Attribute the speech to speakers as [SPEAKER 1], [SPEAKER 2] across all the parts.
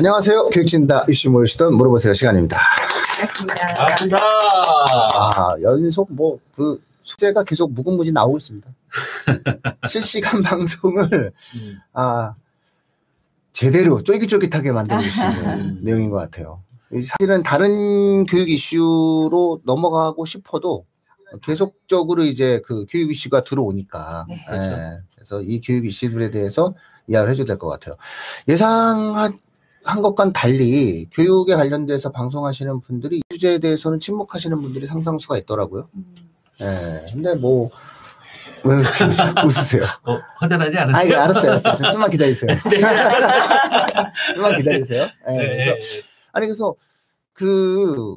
[SPEAKER 1] 안녕하세요. 교육진다 이슈 모르시던 물어보세요 시간입니다.
[SPEAKER 2] 반갑습니다.
[SPEAKER 3] 반갑습니다.
[SPEAKER 1] 아, 연속 뭐 그 숙제가 계속 무궁무진 나오고 있습니다. 실시간 방송을
[SPEAKER 3] 음.
[SPEAKER 1] 아 제대로 쫄깃쫄깃하게 만들고 있는 내용인 것 같아요. 이 사실은 다른 교육 이슈로 넘어가고 싶어도 계속적으로 이제 그 교육 이슈가 들어오니까
[SPEAKER 2] 네.
[SPEAKER 1] 예, 그래서 이 교육 이슈들에 대해서 이야기를 해줘야 될 것 같아요. 예상한 한 것과는 달리 교육에 관련돼서 방송하시는 분들이 이 주제에 대해서는 침묵하시는 분들이 상상수가 있더라고요.
[SPEAKER 2] 음,
[SPEAKER 1] 예, 근데 뭐, 왜 웃으세요?
[SPEAKER 3] 어, 허전하지
[SPEAKER 1] 아,
[SPEAKER 3] 않으세요?
[SPEAKER 1] 예, 알았어요, 알았어요. 좀- 좀만 기다리세요. 좀만 기다리세요. 예,
[SPEAKER 3] 네,
[SPEAKER 1] 그래서, 아니, 그래서, 그,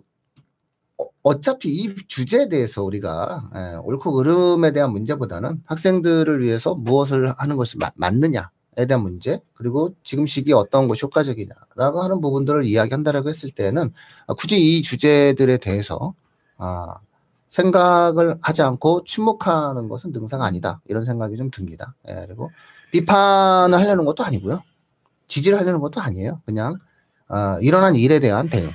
[SPEAKER 1] 어, 어차피 이 주제에 대해서 우리가, 예, 옳고 그름에 대한 문제보다는 학생들을 위해서 무엇을 하는 것이 마- 맞느냐에 대한 문제, 그리고 지금 시기에 어떤 것이 효과적이냐라고 하는 부분들을 이야기한다라고 했을 때는 아, 굳이 이 주제들에 대해서, 아, 생각을 하지 않고 침묵하는 것은 능사가 아니다. 이런 생각이 좀 듭니다. 예, 그리고 비판을 하려는 것도 아니고요. 지지를 하려는 것도 아니에요. 그냥 어, 일어난 일에 대한 대응.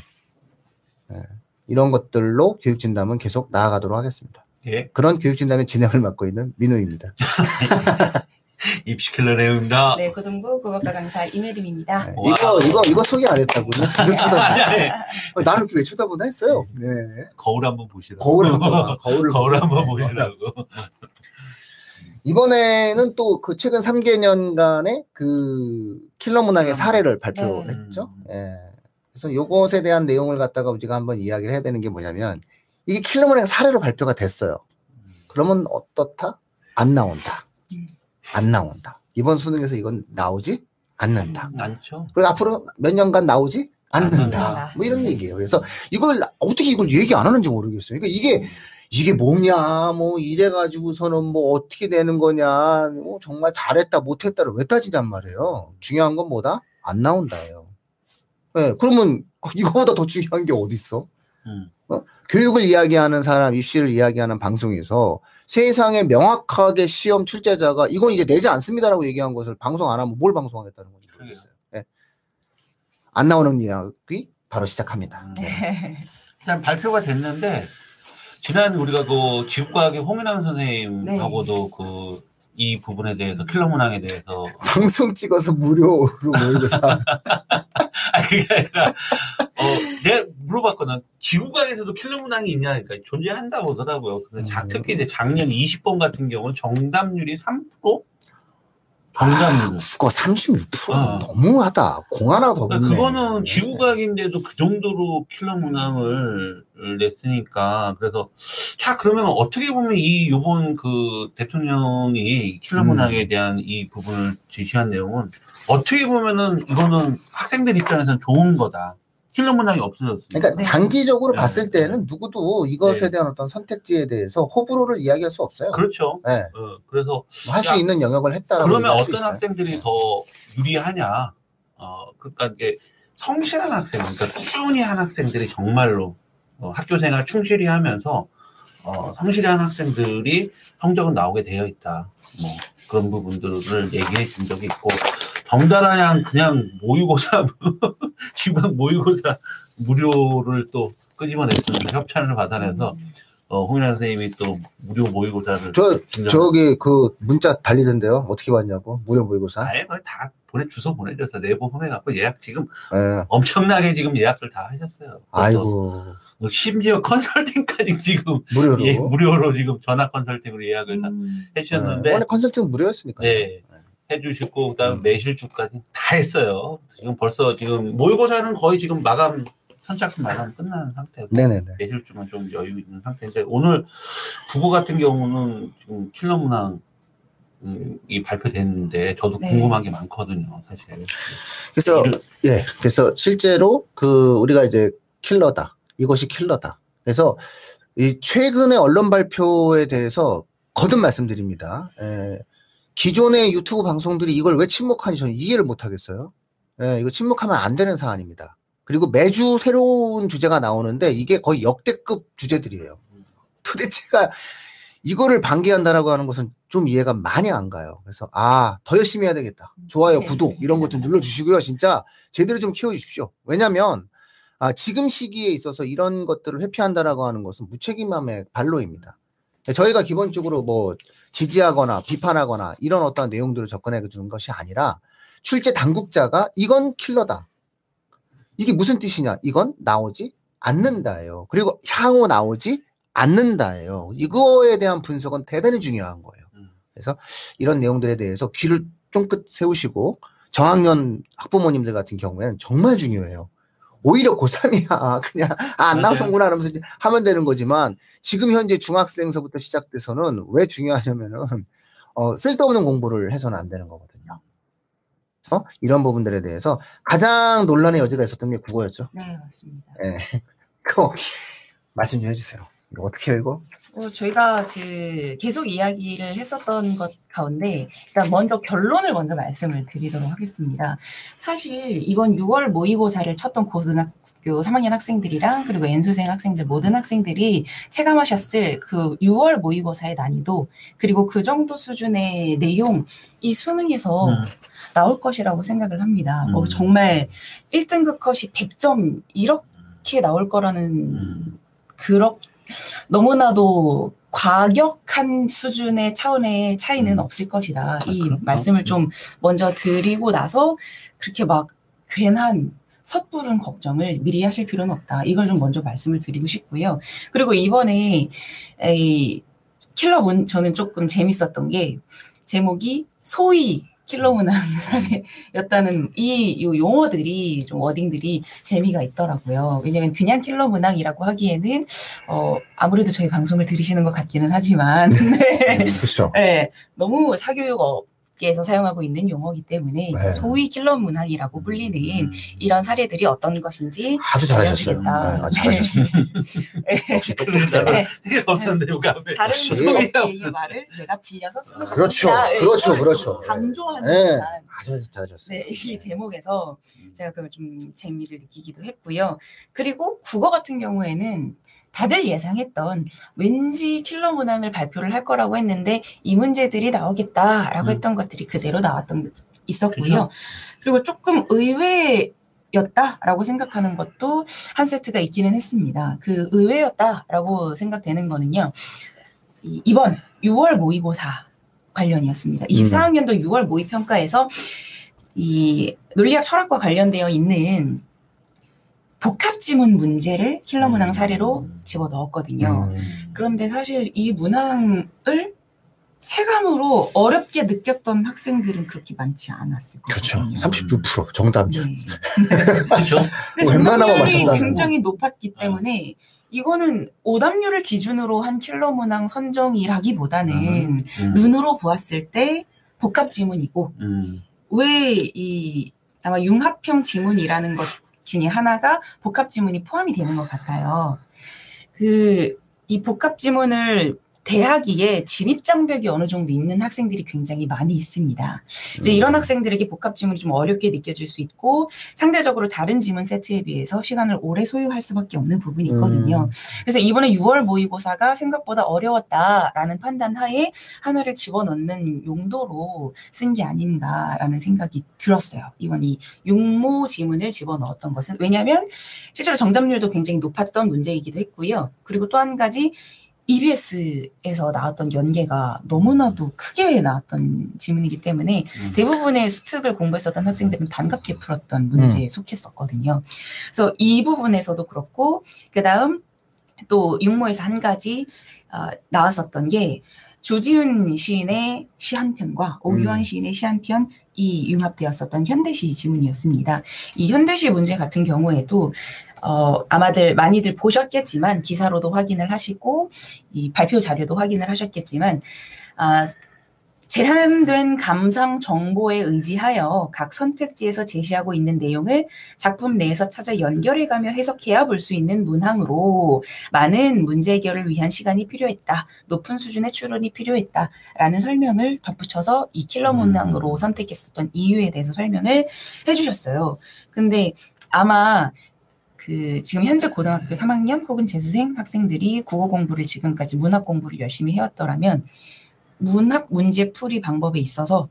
[SPEAKER 1] 예, 이런 것들로 교육 진담은 계속 나아가도록 하겠습니다.
[SPEAKER 3] 예,
[SPEAKER 1] 그런 교육 진담의 진행을 맡고 있는 민우입니다.
[SPEAKER 3] 입시킬러 내용입니다.
[SPEAKER 2] 네, 고등부 국어과 강사.
[SPEAKER 1] 예,
[SPEAKER 3] 와우.
[SPEAKER 1] 이거 이거 이거 소개 안 했다고요?
[SPEAKER 3] 아니, 아니,
[SPEAKER 1] 어, 나를 이렇게 왜 쳐다보나 했어요. 네.
[SPEAKER 3] 거울 한번 보시라고.
[SPEAKER 1] 거울 한번 거울을
[SPEAKER 3] 거울 한번. 보시라고.
[SPEAKER 1] 이번에는 또 그 최근 3개년간의 그 킬러 문항의 사례를 발표했죠. 예. 그래서 요것에 대한 내용을 갖다가 우리가 한번 이야기를 해야 되는 게 뭐냐면 이게 킬러 문항 사례로 발표가 됐어요. 그러면 어떻다? 안 나온다.
[SPEAKER 2] 음.
[SPEAKER 1] 안 나온다. 이번 수능에서 이건 나오지 않는다.
[SPEAKER 3] 많죠.
[SPEAKER 1] 그리고 앞으로 몇 년간 나오지 않는다. 뭐 이런 얘기예요. 그래서 이걸 어떻게 이걸 얘기 안 하는지 모르겠어요. 그러니까 이게 이게 뭐냐, 뭐 이래 가지고서는 뭐 어떻게 되는 거냐, 뭐 정말 잘했다, 못했다를 왜 따지냔 말이에요. 중요한 건 뭐다? 안 나온다예요. 예, 그러면 이거보다 더 중요한 게 어딨어?
[SPEAKER 3] 음.
[SPEAKER 1] 교육을 이야기하는 사람, 입시를 이야기하는 방송에서 세상에 명확하게 시험 출제자가 이건 이제 내지 않습니다라고 얘기한 것을 방송 안 하면 뭘 방송하겠다는 건지 모르겠어요. 예. 안 나오는 이야기 바로 시작합니다.
[SPEAKER 3] 음.
[SPEAKER 1] 네.
[SPEAKER 3] 일단 발표가 됐는데 지난 우리가 그 지구과학의 홍인환 선생님하고도 그 이 부분에 대해서 킬러 문항에 대해서
[SPEAKER 1] 방송 찍어서 무료로 모의고사
[SPEAKER 3] 아 그게 아니라 어 내가 물어봤거든 지구과학에서도 킬러 문항이 있냐니까 존재한다고 하더라고요. 근데 자-
[SPEAKER 1] 음.
[SPEAKER 3] 특히 이제 작년 20번 같은 경우는 정답률이 3% 정답률.
[SPEAKER 1] 수거 36%
[SPEAKER 3] 어.
[SPEAKER 1] 너무하다. 공 하나 더
[SPEAKER 3] 그러니까
[SPEAKER 1] 붙네.
[SPEAKER 3] 그거는 지구과학인데도 그 정도로 킬러 문항을 냈으니까 그래서 자 그러면 어떻게 보면 이 요번 그 대통령이 킬러
[SPEAKER 1] 음.
[SPEAKER 3] 문항에 대한 이 부분을 제시한 내용은 어떻게 보면은 이거는 학생들 입장에서는 좋은 거다. 킬러 문항이 없어졌으니까.
[SPEAKER 1] 그러니까
[SPEAKER 2] 네.
[SPEAKER 1] 장기적으로
[SPEAKER 3] 네.
[SPEAKER 1] 봤을 때는 누구도 이것에
[SPEAKER 3] 네.
[SPEAKER 1] 대한 어떤 선택지에 대해서 호불호를 이야기할 수 없어요.
[SPEAKER 3] 그렇죠.
[SPEAKER 1] 네.
[SPEAKER 3] 어, 그래서
[SPEAKER 1] 할수
[SPEAKER 3] 야,
[SPEAKER 1] 있는 영역을 했다라고
[SPEAKER 3] 그러면 어떤. 학생들이 더 유리하냐? 어, 그러니까 이게 성실한 학생, 그러니까 꾸준히 한 학생들이 정말로 어, 학교 생활 충실히 하면서 어, 성실한 학생들이 성적은 나오게 되어 있다. 뭐 그런 부분들을 얘기해 준 적이 있고 덩달아냥 그냥 모의고사 지방 모의고사 무료를 또 끄집어냈습니다. 협찬을 받아내서 어, 홍인환 선생님이 또 무료 모의고사를
[SPEAKER 1] 저 저기 그 문자 달리던데요. 어떻게 왔냐고 무료 모의고사.
[SPEAKER 3] 아예 거의 다 보내 주소 보내줘서 내부 보내갖고 예약 지금
[SPEAKER 1] 예.
[SPEAKER 3] 엄청나게 지금 예약을 다 하셨어요.
[SPEAKER 1] 아이고
[SPEAKER 3] 뭐 심지어 컨설팅까지 지금
[SPEAKER 1] 무료로.
[SPEAKER 3] 예, 무료로 지금 전화 컨설팅으로 예약을 다
[SPEAKER 2] 음,
[SPEAKER 1] 예.
[SPEAKER 3] 해주셨는데
[SPEAKER 1] 원래 컨설팅 무료였으니까.
[SPEAKER 3] 네. 해주시고 그다음
[SPEAKER 1] 음.
[SPEAKER 3] 매실주까지 다 했어요. 지금 벌써 지금 모의고사는 거의 지금 마감 선착순 마감 끝나는 상태고
[SPEAKER 1] 네네네.
[SPEAKER 3] 매실주만 좀 여유 있는 상태인데 오늘 국어 같은 경우는 지금 킬러 문항 음, 이 발표됐는데 저도
[SPEAKER 2] 네.
[SPEAKER 3] 궁금한 게 많거든요, 사실.
[SPEAKER 1] 그래서
[SPEAKER 3] 이를-
[SPEAKER 1] 예, 그래서 실제로 그 우리가 이제 킬러다. 이것이 킬러다. 그래서 이 최근의 언론 발표에 대해서 거듭 말씀드립니다. 예, 기존의 유튜브 방송들이 이걸 왜 침묵하는지 저는 이해를 못 하겠어요. 예, 이거 침묵하면 안 되는 사안입니다. 그리고 매주 새로운 주제가 나오는데 이게 거의 역대급 주제들이에요. 도대체가 이거를 방기한다라고 하는 것은 좀 이해가 많이 안 가요. 그래서 아, 더 열심히 해야 되겠다. 좋아요,
[SPEAKER 2] 네.
[SPEAKER 1] 구독 이런 것 좀 눌러 주시고요. 진짜 제대로 좀 키워 주십시오. 왜냐면 아, 지금 시기에 있어서 이런 것들을 회피한다라고 하는 것은 무책임함의 발로입니다. 저희가 기본적으로 뭐 지지하거나 비판하거나 이런 어떠한 내용들을 접근해 주는 것이 아니라 출제 당국자가 이건 킬러다. 이게 무슨 뜻이냐? 이건 나오지 않는다예요. 그리고 향후 나오지 않는다예요. 이거에 대한 분석은 대단히 중요한 거예요.
[SPEAKER 3] 음.
[SPEAKER 1] 그래서 이런 내용들에 대해서 귀를 쫑긋 세우시고 저학년 학부모님들 같은 경우에는 정말 중요해요. 오히려 고3이야. 그냥 아, 안. 나오는구나 하면서 이제 하면 되는 거지만 지금 현재 중학생서부터 시작돼서는 왜 중요하냐면은 어, 쓸데없는 공부를 해서는 안 되는 거거든요. 그래서 이런 부분들에 대해서 가장 논란의 여지가 있었던 게 국어였죠.
[SPEAKER 2] 네, 맞습니다.
[SPEAKER 1] 예. 그거 말씀 좀 해주세요. 이거 어떻게 해요, 이거?
[SPEAKER 2] 어, 저희가 그 계속 이야기를 했었던 것 가운데 일단 먼저 결론을 먼저 말씀을 드리도록 하겠습니다. 사실 이번 6월 모의고사를 쳤던 고등학교 3학년 학생들이랑 그리고 연수생 학생들 모든 학생들이 체감하셨을 그 6월 모의고사의 난이도 그리고 그 정도 수준의 내용 이 수능에서
[SPEAKER 3] 음.
[SPEAKER 2] 나올 것이라고 생각을 합니다. 어,
[SPEAKER 3] 음.
[SPEAKER 2] 정말 1등급 컷이 100점 이렇게 나올 거라는
[SPEAKER 3] 음.
[SPEAKER 2] 그렇 너무나도 과격한 수준의 차원의 차이는
[SPEAKER 3] 음.
[SPEAKER 2] 없을 것이다. 이
[SPEAKER 3] 그럼요.
[SPEAKER 2] 말씀을 좀 먼저 드리고 나서 그렇게 막 괜한 섣부른 걱정을 미리 하실 필요는 없다. 이걸 좀 먼저 말씀을 드리고 싶고요. 그리고 이번에 이 킬러 문 저는 조금 재밌었던 게 제목이 소위 킬러 문항 사례였다는 이 요 용어들이 좀 워딩들이 재미가 있더라고요. 왜냐면 그냥 킬러 문항이라고 하기에는 어 아무래도 저희 방송을 들으시는 것 같기는 하지만 네.
[SPEAKER 1] 그렇죠.
[SPEAKER 2] 네, 너무 사교육 업계에서 사용하고 있는 용어이기 때문에
[SPEAKER 1] 네.
[SPEAKER 2] 소위 킬러 문항이라고 불리는 이런 사례들이 어떤 것인지
[SPEAKER 1] 아주 잘하셨어요. 네. 아주 잘하셨어요.
[SPEAKER 2] 네.
[SPEAKER 1] 역시 똑똑해요.
[SPEAKER 2] 네.
[SPEAKER 3] 없었는데 여기 앞에
[SPEAKER 2] 다른. 소위의 말을 내가 빌려서 쓰는
[SPEAKER 1] 그렇죠.
[SPEAKER 2] 네,
[SPEAKER 1] 그렇죠.
[SPEAKER 2] 이걸
[SPEAKER 1] 그렇죠.
[SPEAKER 2] 강조하는
[SPEAKER 1] 네. 아주 잘하셨어요.
[SPEAKER 2] 네, 이 제목에서 제가 그걸 좀 재미를 느끼기도 했고요. 그리고 국어 같은 경우에는 다들 예상했던 왠지 킬러 문항을 발표를 할 거라고 했는데 이 문제들이 나오겠다라고
[SPEAKER 3] 음.
[SPEAKER 2] 했던 것들이 그대로 나왔던 게 있었고요.
[SPEAKER 3] 그죠?
[SPEAKER 2] 그리고 조금 의외 였다라고 생각하는 것도 한 세트가 있기는 했습니다. 그 의외였다라고 생각되는 거는요. 이- 이번 6월 모의고사 관련이었습니다. 24학년도 6월 모의평가에서 이 논리학 철학과 관련되어 있는 복합 지문 문제를 킬러 문항 사례로 집어 넣었거든요.
[SPEAKER 1] 음.
[SPEAKER 2] 그런데 사실 이 문항을 체감으로 어렵게 느꼈던 학생들은 그렇게 많지 않았을
[SPEAKER 1] 그렇죠.
[SPEAKER 2] 거거든요.
[SPEAKER 1] 36% 정답률.
[SPEAKER 2] 네.
[SPEAKER 3] 그렇죠.
[SPEAKER 2] 정답률이
[SPEAKER 1] 맞췄다는
[SPEAKER 2] 굉장히 높았기 때문에 이거는 오답률을 기준으로 한 킬러 문항 선정이라기보다는
[SPEAKER 3] 음.
[SPEAKER 2] 눈으로 보았을 때 복합 지문이고
[SPEAKER 3] 음.
[SPEAKER 2] 왜이 아마 융합형 지문이라는 것 중에 하나가 복합 지문이 포함이 되는 것 같아요. 그 이 복합 지문을 대하기에 진입 장벽이 어느 정도 있는 학생들이 굉장히 많이 있습니다. 이제
[SPEAKER 1] 음.
[SPEAKER 2] 이런 학생들에게 복합 지문이 좀 어렵게 느껴질 수 있고 상대적으로 다른 지문 세트에 비해서 시간을 오래 소요할 수밖에 없는 부분이 있거든요.
[SPEAKER 1] 음.
[SPEAKER 2] 그래서 이번에 6월 모의고사가 생각보다 어려웠다라는 판단 하에 하나를 집어넣는 용도로 쓴 게 아닌가라는 생각이 들었어요. 이번 이 육모 지문을 집어넣었던 것은 왜냐하면 실제로 정답률도 굉장히 높았던 문제이기도 했고요. 그리고 또 한 가지 EBS에서 나왔던 연계가 너무나도 크게 나왔던 지문이기 때문에
[SPEAKER 3] 음.
[SPEAKER 2] 대부분의 수특을 공부했었던 학생들은 반갑게 풀었던 문제에 속했었거든요. 그래서 이 부분에서도 그렇고 그 다음 또 육모에서 한 가지 어, 나왔었던 게 조지훈 시인의 시 한 편과 오규환
[SPEAKER 1] 음.
[SPEAKER 2] 시인의 시 한 편 이 융합되었었던 현대시 지문이었습니다. 이 현대시 문제 같은 경우에도 어, 아마들 많이들 보셨겠지만 기사로도 확인을 하시고 이 발표 자료도 확인을 하셨겠지만 아, 제한된 감상 정보에 의지하여 각 선택지에서 제시하고 있는 내용을 작품 내에서 찾아 연결해가며 해석해야 볼 수 있는 문항으로 많은 문제 해결을 위한 시간이 필요했다. 높은 수준의 추론이 필요했다 라는 설명을 덧붙여서 이 킬러
[SPEAKER 3] 음.
[SPEAKER 2] 문항으로 선택했었던 이유에 대해서 설명을 해주셨어요. 근데 아마 그 지금 현재 고등학교 3학년 혹은 재수생 학생들이 국어 공부를 지금까지 문학 공부를 열심히 해왔더라면 문학 문제 풀이 방법에 있어서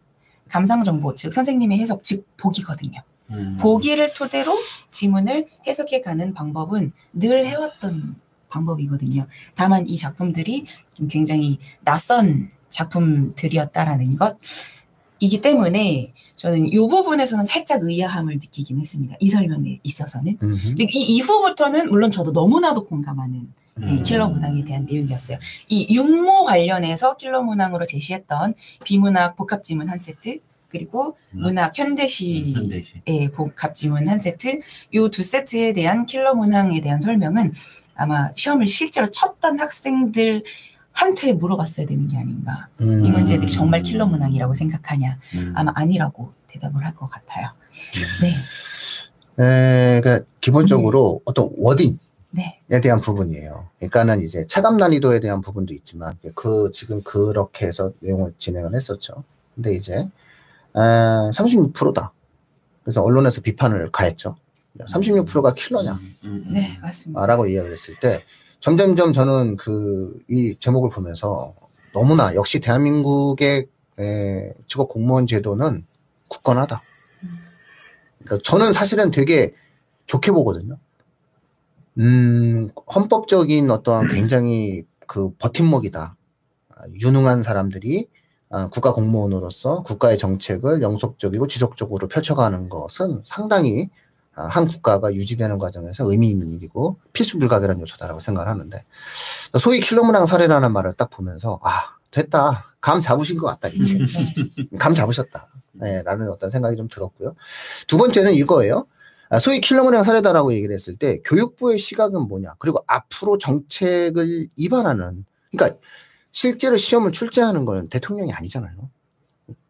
[SPEAKER 2] 감상 정보 즉 선생님의 해석 즉 보기거든요.
[SPEAKER 3] 음.
[SPEAKER 2] 보기를 토대로 지문을 해석해 가는 방법은 늘 해왔던 방법이거든요. 다만 이 작품들이 좀 굉장히 낯선 작품들이었다라는 것. 이기 때문에 저는 이 부분에서는 살짝 의아함을 느끼긴 했습니다. 이 설명에 있어서는.
[SPEAKER 1] 음흠.
[SPEAKER 2] 근데 이 이후부터는 물론 저도 너무나도 공감하는 네,
[SPEAKER 3] 음.
[SPEAKER 2] 킬러 문항에 대한 내용이었어요. 이 육모 관련해서 킬러 문항으로 제시했던 비문학 복합 지문 한 세트 그리고 문학 현대시
[SPEAKER 3] 음, 현대시.
[SPEAKER 2] 의 복합 지문 한 세트 요 두 세트에 대한 킬러 문항에 대한 설명은 아마 시험을 실제로 쳤던 학생들 한테 물어봤어야 되는 게 아닌가.
[SPEAKER 1] 음.
[SPEAKER 2] 이 문제들이 정말 킬러 문항이라고 생각하냐.
[SPEAKER 3] 음.
[SPEAKER 2] 아마 아니라고 대답을 할 것 같아요. 네,
[SPEAKER 1] 에, 그러니까 기본적으로 어떤 wording
[SPEAKER 2] 네,
[SPEAKER 1] 에 대한 부분이에요. 그러니까는 이제 차감 난이도에 대한 부분도 있지만 그 지금 그렇게 해서 내용을 진행을 했었죠. 근데 이제 36%다. 그래서 언론에서 비판을 가했죠. 36%가 킬러냐?
[SPEAKER 2] 네, 맞습니다.
[SPEAKER 1] 아, 라고 이야기를 했을 때 점점점 저는 그 이 제목을 보면서 너무나 역시 대한민국의 에, 직업 공무원 제도는 굳건하다. 그러니까 저는 사실은 되게 좋게 보거든요. 음, 헌법적인 어떠한 굉장히 그 버팀목이다. 아, 유능한 사람들이 아, 국가 공무원으로서 국가의 정책을 영속적이고 지속적으로 펼쳐가는 것은 상당히 아, 한 국가가 유지되는 과정에서 의미 있는 일이고 필수 불가결한 요소다라고 생각을 하는데 소위 킬러문항 사례라는 말을 딱 보면서 아 됐다. 감 잡으신 것 같다 이제. 감 잡으셨다. 네, 라는 어떤 생각이 좀 들었고요. 두 번째는 이거예요. 아, 소위 킬러문항 사례다라고 얘기를 했을 때 교육부의 시각은 뭐냐? 그리고 앞으로 정책을 입안하는 그러니까 실제로 시험을 출제하는 건 대통령이 아니잖아요.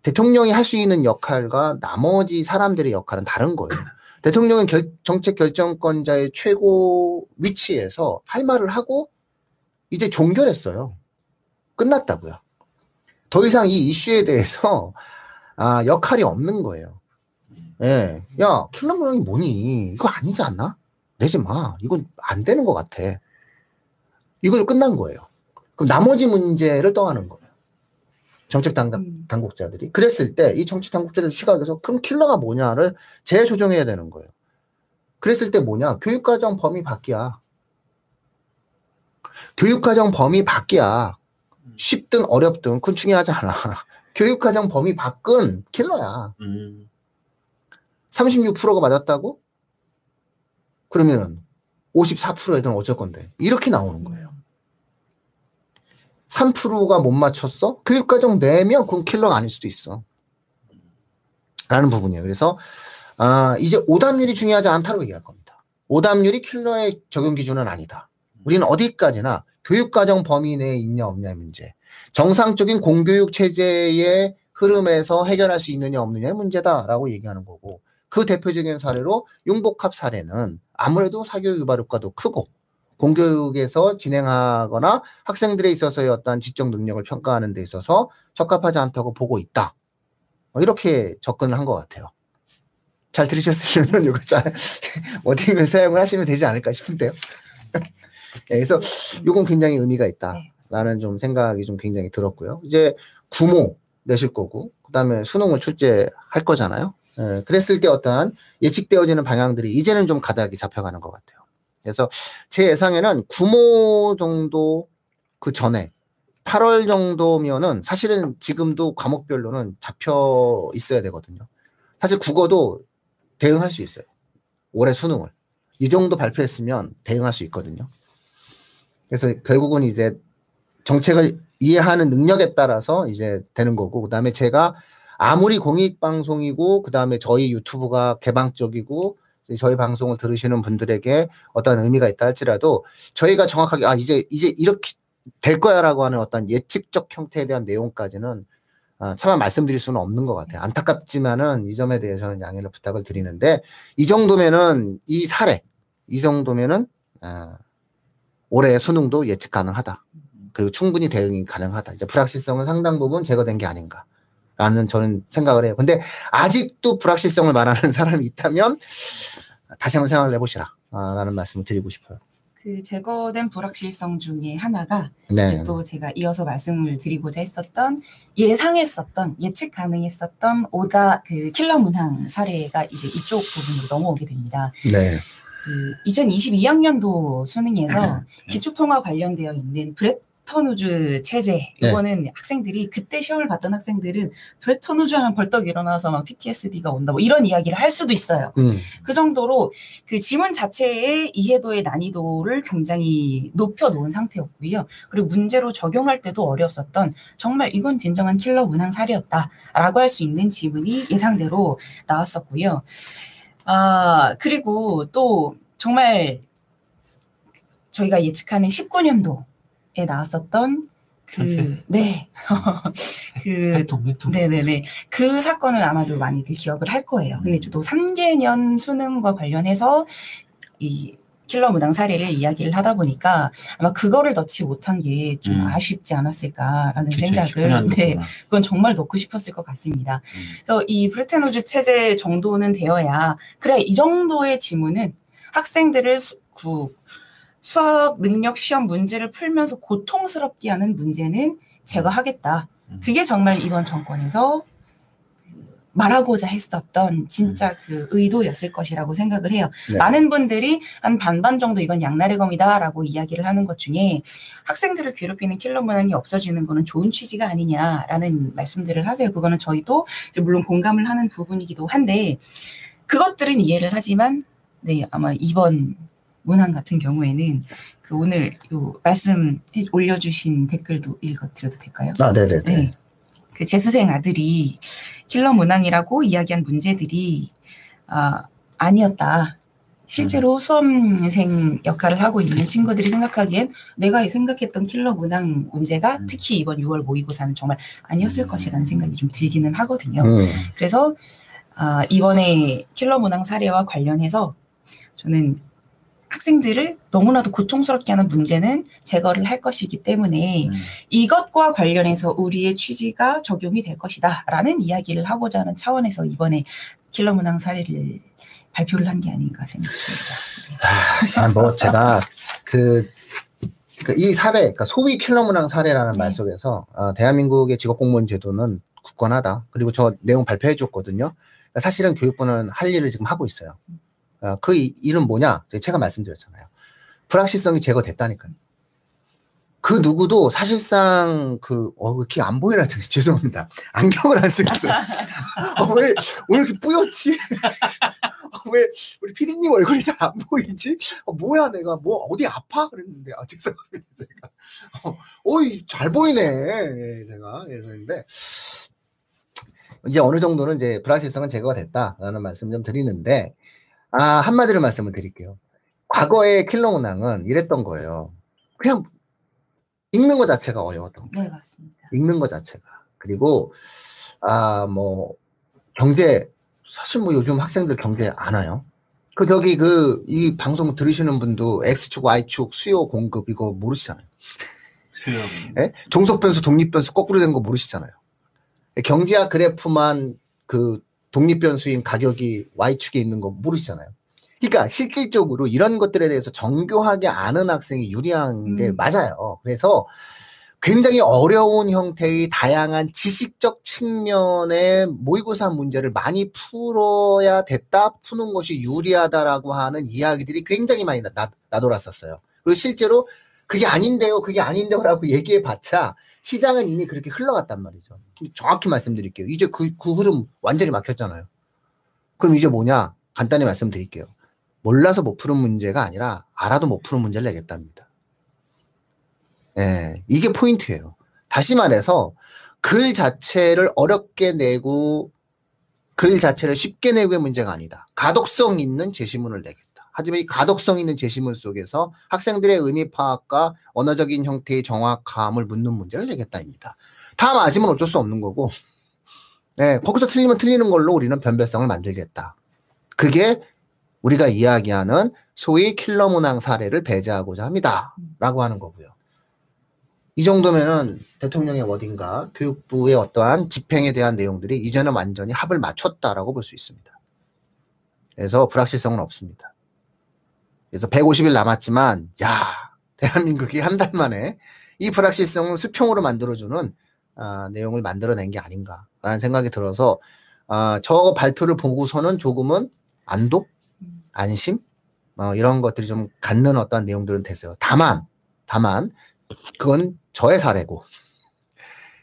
[SPEAKER 1] 대통령이 할 수 있는 역할과 나머지 사람들의 역할은 다른 거예요. 대통령은 결- 정책 결정권자의 최고 위치에서 할 말을 하고 이제 종결했어요. 끝났다고요. 더 이상 이 이슈에 대해서 아, 역할이 없는 거예요. 예. 야, 킬러 모양이 뭐니? 이거 아니지 않나? 내지 마. 이건 안 되는 것 같아. 이걸로 끝난 거예요. 그럼 나머지 문제를 떠하는 거예요. 정책 당국,
[SPEAKER 2] 음.
[SPEAKER 1] 당국자들이. 그랬을 때 이 정책 당국자들 시각에서 그럼 킬러가 뭐냐를 재조정해야 되는 거예요. 그랬을 때 뭐냐? 교육과정 범위 바뀌야. 교육과정 범위 바뀌야. 쉽든 어렵든 그건 중요하지 않아. 교육과정 범위 밖은 킬러야.
[SPEAKER 3] 음.
[SPEAKER 1] 36%가 맞았다고? 그러면은 54% 애들은 어쩔 건데. 이렇게 나오는 거예요. 3%가 못 맞췄어? 교육과정 내면 그건 킬러가 아닐 수도 있어. 라는 부분이에요. 그래서, 아, 이제 오답률이 중요하지 않다고 얘기할 겁니다. 오답률이 킬러의 적용 기준은 아니다. 우리는 어디까지나 교육과정 범위 내에 있냐 없냐의 문제. 정상적인 공교육 체제의 흐름에서 해결할 수 있느냐 없느냐의 문제다라고 얘기하는 거고 그 대표적인 사례로 융복합 사례는 아무래도 사교육 유발 효과도 크고 공교육에서 진행하거나 학생들에 있어서의 어떤 지적 능력을 평가하는 데 있어서 적합하지 않다고 보고 있다. 뭐 이렇게 접근을 한 것 같아요. 잘 들으셨으면 이거 잘 워딩을 사용을 하시면 되지 않을까 싶은데요. 예, 그래서 이건 굉장히 의미가 있다라는 좀 생각이 좀 굉장히 들었고요. 이제 구모 내실 거고 그다음에 수능을 출제할 거잖아요. 예, 그랬을 때 어떠한 예측되어지는 방향들이 이제는 좀 가닥이 잡혀가는 것 같아요. 그래서 제 예상에는 구모 정도 그 전에 8월 정도면은 사실은 지금도 과목별로는 잡혀 있어야 되거든요. 사실 국어도 대응할 수 있어요. 올해 수능을. 이 정도 발표했으면 대응할 수 있거든요. 그래서 결국은 이제 정책을 이해하는 능력에 따라서 이제 되는 거고, 그 다음에 제가 아무리 공익방송이고, 그 다음에 저희 유튜브가 개방적이고, 저희 방송을 들으시는 분들에게 어떤 의미가 있다 할지라도 저희가 정확하게, 아, 이제, 이제 이렇게 될 거야라고 하는 어떤 예측적 형태에 대한 내용까지는 아, 차마 말씀드릴 수는 없는 것 같아요. 안타깝지만은 이 점에 대해서는 양해를 부탁을 드리는데 이 정도면은 이 사례, 이 정도면은 아, 올해 수능도 예측 가능하다. 그리고 충분히 대응이 가능하다. 이제 불확실성은 상당 부분 제거된 게 아닌가. 라는 저는 생각을 해요. 근데 아직도 불확실성을 말하는 사람이 있다면 다시 한번 생각을 해보시라. 라는 말씀을 드리고 싶어요.
[SPEAKER 2] 그 제거된 불확실성 중에 하나가
[SPEAKER 1] 네.
[SPEAKER 2] 이제 또 제가 이어서 말씀을 드리고자 했었던 예상했었던 예측 가능했었던 오다 그 킬러 문항 사례가 이제 이쪽 부분으로 넘어오게 됩니다.
[SPEAKER 1] 네.
[SPEAKER 2] 그 2022학년도 수능에서
[SPEAKER 3] 네.
[SPEAKER 2] 기축통화 관련되어 있는 브레턴 우즈 체제
[SPEAKER 1] 네.
[SPEAKER 2] 이거는 학생들이 그때 시험을 봤던 학생들은 브레턴 우즈 하면 벌떡 일어나서 막 PTSD가 온다 뭐 이런 이야기를 할 수도 있어요.
[SPEAKER 1] 음.
[SPEAKER 2] 그 정도로 그 지문 자체의 이해도의 난이도를 굉장히 높여 놓은 상태였고요. 그리고 문제로 적용할 때도 어려웠었던 정말 이건 진정한 킬러 문항 사례였다라고 할 수 있는 지문이 예상대로 나왔었고요. 아, 그리고 또 정말 저희가 예측하는 19년도에 나왔었던 그, 네. 그,
[SPEAKER 3] 해통 해통.
[SPEAKER 2] 네네네. 그 사건을 아마도 많이들 기억을 할 거예요. 근데 또 3개년 수능과 관련해서 이 킬러 무당 사례를 이야기를 하다 보니까 아마 그거를 넣지 못한 게좀
[SPEAKER 3] 음.
[SPEAKER 2] 아쉽지 않았을까라는
[SPEAKER 3] 2019
[SPEAKER 2] 생각을. 네, 그건 정말 넣고 싶었을 것 같습니다.
[SPEAKER 3] 음.
[SPEAKER 2] 그래서 이 브레텐우즈 체제 정도는 되어야 그래 이 정도의 지문은 학생들을 수, 구- 수학 능력 시험 문제를 풀면서 고통스럽게 하는 문제는 제거하겠다.
[SPEAKER 3] 음.
[SPEAKER 2] 그게 정말 이번 정권에서 그 말하고자 했었던 진짜 그 의도였을 것이라고 생각을 해요.
[SPEAKER 1] 네.
[SPEAKER 2] 많은 분들이 한 반반 정도 이건 양날의 검이다라고 이야기를 하는 것 중에 학생들을 괴롭히는 킬러 문항이 없어지는 거는 좋은 취지가 아니냐라는 말씀들을 하세요. 그거는 저희도 물론 공감을 하는 부분이기도 한데 그것들은 이해를 하지만 네 아마 이번 문항 같은 경우에는 그 오늘 요 말씀 해- 올려주신 댓글도 읽어드려도 될까요?
[SPEAKER 1] 아, 네네네.
[SPEAKER 2] 네. 그 재수생 아들이 킬러 문항이라고 이야기한 문제들이 아, 아니었다. 실제로 수험생 역할을 하고 있는 친구들이 생각하기엔 내가 생각했던 킬러 문항 문제가
[SPEAKER 3] 음.
[SPEAKER 2] 특히 이번 6월 모의고사는 정말 아니었을
[SPEAKER 3] 음.
[SPEAKER 2] 것이라는 생각이 좀 들기는 하거든요.
[SPEAKER 1] 음.
[SPEAKER 2] 그래서 아, 이번에 킬러 문항 사례와 관련해서 저는 학생들을 너무나도 고통스럽게 하는 문제는 제거를 할 것이기 때문에
[SPEAKER 3] 음.
[SPEAKER 2] 이것과 관련해서 우리의 취지가 적용이 될 것이다라는 이야기를 하고자 하는 차원에서 이번에 킬러 문항 사례를 발표를 한 게 아닌가 생각합니다.
[SPEAKER 1] 아, 뭐 제가 그, 그이 사례, 그러니까 소위 킬러 문항 사례라는
[SPEAKER 2] 네.
[SPEAKER 1] 말 속에서 어, 대한민국의 직업 공무원 제도는 굳건하다. 그리고 저 내용 발표해 줬거든요. 그러니까 사실은 교육부는 할 일을 지금 하고 있어요. 어, 그 이- 일은 뭐냐? 제가 말씀드렸잖아요. 불확실성이 제거됐다니까요. 그 누구도 사실상 그, 어, 키안 보이나 되게 죄송합니다. 안경을 안 쓰고 있어요. 어, 왜, 오늘 이렇게 뿌옇지? 어, 왜 우리 피디님 얼굴이 잘 안 보이지? 어, 뭐야 내가 뭐 어디 아파 그랬는데 아 죄송합니다 제가 어, 어이 잘 보이네 예, 제가 예, 그랬는데 이제 어느 정도는 이제 불확실성은 제거가 됐다라는 말씀 좀 드리는데 아 한마디로 말씀을 드릴게요 과거의 킬러 문항은 이랬던 거예요 그냥 읽는 것 자체가 어려웠던 거예요
[SPEAKER 2] 네 맞습니다.
[SPEAKER 1] 읽는 것 자체가. 그리고, 아, 뭐, 경제, 사실 뭐 요즘 학생들 경제 안 와요. 그, 저기, 그, 이 방송 들으시는 분도 X축, Y축, 수요, 공급, 이거 모르시잖아요.
[SPEAKER 3] 수영.
[SPEAKER 1] 예? 종속변수, 독립변수 거꾸로 된 거 모르시잖아요. 경제학 그래프만 그 독립변수인 가격이 Y축에 있는 거 모르시잖아요. 그러니까 실질적으로 이런 것들에 대해서 정교하게 아는 학생이 유리한 게
[SPEAKER 2] 음.
[SPEAKER 1] 맞아요. 그래서 굉장히 어려운 형태의 다양한 지식적 측면의 모의고사 문제를 많이 풀어야 됐다, 푸는 것이 유리하다라고 하는 이야기들이 굉장히 많이 나, 나, 나돌았었어요. 그리고 실제로 그게 아닌데요, 그게 아닌데요라고 얘기해 봤자 시장은 이미 그렇게 흘러갔단 말이죠. 정확히 말씀드릴게요. 이제 그, 그 흐름 완전히 막혔잖아요. 그럼 이제 뭐냐? 간단히 말씀드릴게요. 몰라서 못 푸는 문제가 아니라 알아도 못 푸는 문제를 내겠답니다. 예, 이게 포인트예요. 다시 말해서 글 자체를 어렵게 내고 글 자체를 쉽게 내고의 문제가 아니다. 가독성 있는 제시문을 내겠다. 하지만 이 가독성 있는 제시문 속에서 학생들의 의미 파악과 언어적인 형태의 정확함을 묻는 문제를 내겠다입니다. 다 맞으면 어쩔 수 없는 거고, 예, 거기서 틀리면 틀리는 걸로 우리는 변별성을 만들겠다. 그게 우리가 이야기하는 소위 킬러 문항 사례를 배제하고자 합니다. 라고 하는 거고요. 이 정도면은 대통령의 워딩과 교육부의 어떠한 집행에 대한 내용들이 이제는 완전히 합을 맞췄다라고 볼 수 있습니다. 그래서 불확실성은 없습니다. 그래서 150일 남았지만 야 대한민국이 한 달 만에 이 불확실성을 수평으로 만들어주는 아, 내용을 만들어낸 게 아닌가라는 생각이 들어서 아, 저 발표를 보고서는 조금은 안도, 안심 어, 이런 것들이 좀 갖는 어떤 내용들은 됐어요. 다만 다만 그건 저의 사례고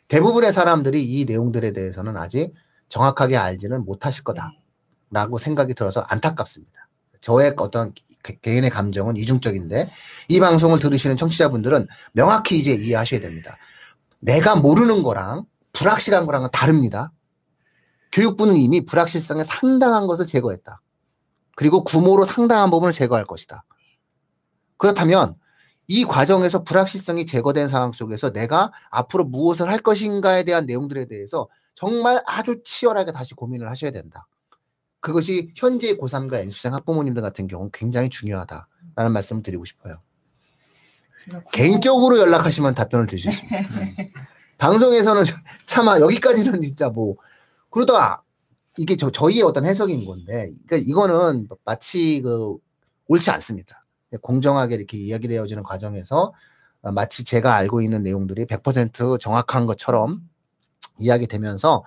[SPEAKER 1] 대부분의 사람들이 이 내용들에 대해서는 아직 정확하게 알지는 못하실 거다라고 생각이 들어서 안타깝습니다. 저의 어떤 개- 개인의 감정은 이중적인데 이 방송을 들으시는 청취자분들은 명확히 이제 이해하셔야 됩니다. 내가 모르는 거랑 불확실한 거랑은 다릅니다. 교육부는 이미 불확실성에 상당한 것을 제거했다. 그리고 구모로 상당한 부분을 제거할 것이다. 그렇다면 이 과정에서 불확실성이 제거된 상황 속에서 내가 앞으로 무엇을 할 것인가에 대한 내용들에 대해서 정말 아주 치열하게 다시 고민을 하셔야 된다. 그것이 현재 고3과 N수생 학부모님들 같은 경우는 굉장히 중요하다라는 말씀을 드리고 싶어요. 개인적으로 연락하시면 답변을 드릴 수 있습니다. 방송에서는 차마 여기까지는 진짜 뭐 그러다 이게 저 저희의 어떤 해석인 건데 그러니까 이거는 마치 그 옳지 않습니다. 공정하게 이렇게 이야기되어지는 과정에서 어, 마치 제가 알고 있는 내용들이 100% 정확한 것처럼 이야기되면서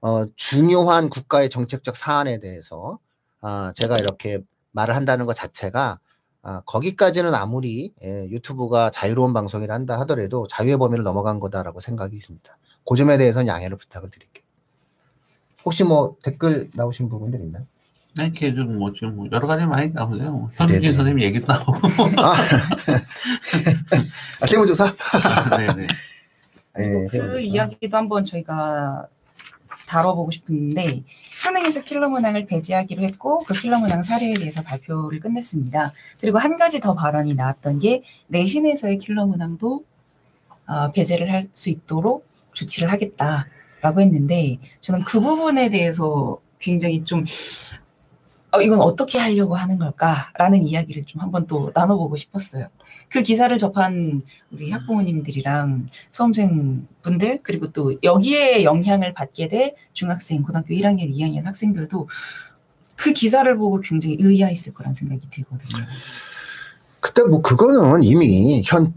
[SPEAKER 1] 어, 중요한 국가의 정책적 사안에 대해서 아, 제가 이렇게 말을 한다는 것 자체가 아, 거기까지는 아무리 예, 유튜브가 자유로운 방송이라 한다 하더라도 자유의 범위를 넘어간 거다라고 생각이 있습니다. 그 점에 대해서는 양해를 부탁을 드릴게요. 혹시 뭐 댓글 나오신 부분들 있나요?
[SPEAKER 3] 네, 이렇게 좀뭐 지금 뭐 여러 가지 많이 나오세요. 뭐 현진. 선생님 얘기도 나오고.
[SPEAKER 1] 아, 아 세무조사?
[SPEAKER 3] 네네.
[SPEAKER 1] 네,
[SPEAKER 2] 그
[SPEAKER 1] 세무조사.
[SPEAKER 2] 이야기도 한번 저희가 다뤄보고 싶은데 수능에서 킬러 문항을 배제하기로 했고 그 킬러 문항 사례에 대해서 발표를 끝냈습니다. 그리고 한 가지 더 발언이 나왔던 게 내신에서의 킬러 문항도 어, 배제를 할 수 있도록 조치를 하겠다라고 했는데 저는 그 부분에 대해서 굉장히 좀 어, 이건 어떻게 하려고 하는 걸까라는 이야기를 좀 한번 또 나눠보고 싶었어요. 그 기사를 접한 우리 학부모님들이랑 수험생 분들 그리고 또 여기에 영향을 받게 될 중학생, 고등학교 1학년, 2학년 학생들도 그 기사를 보고 굉장히 의아했을 거란 생각이 들거든요.
[SPEAKER 1] 그때 뭐 그거는 이미 현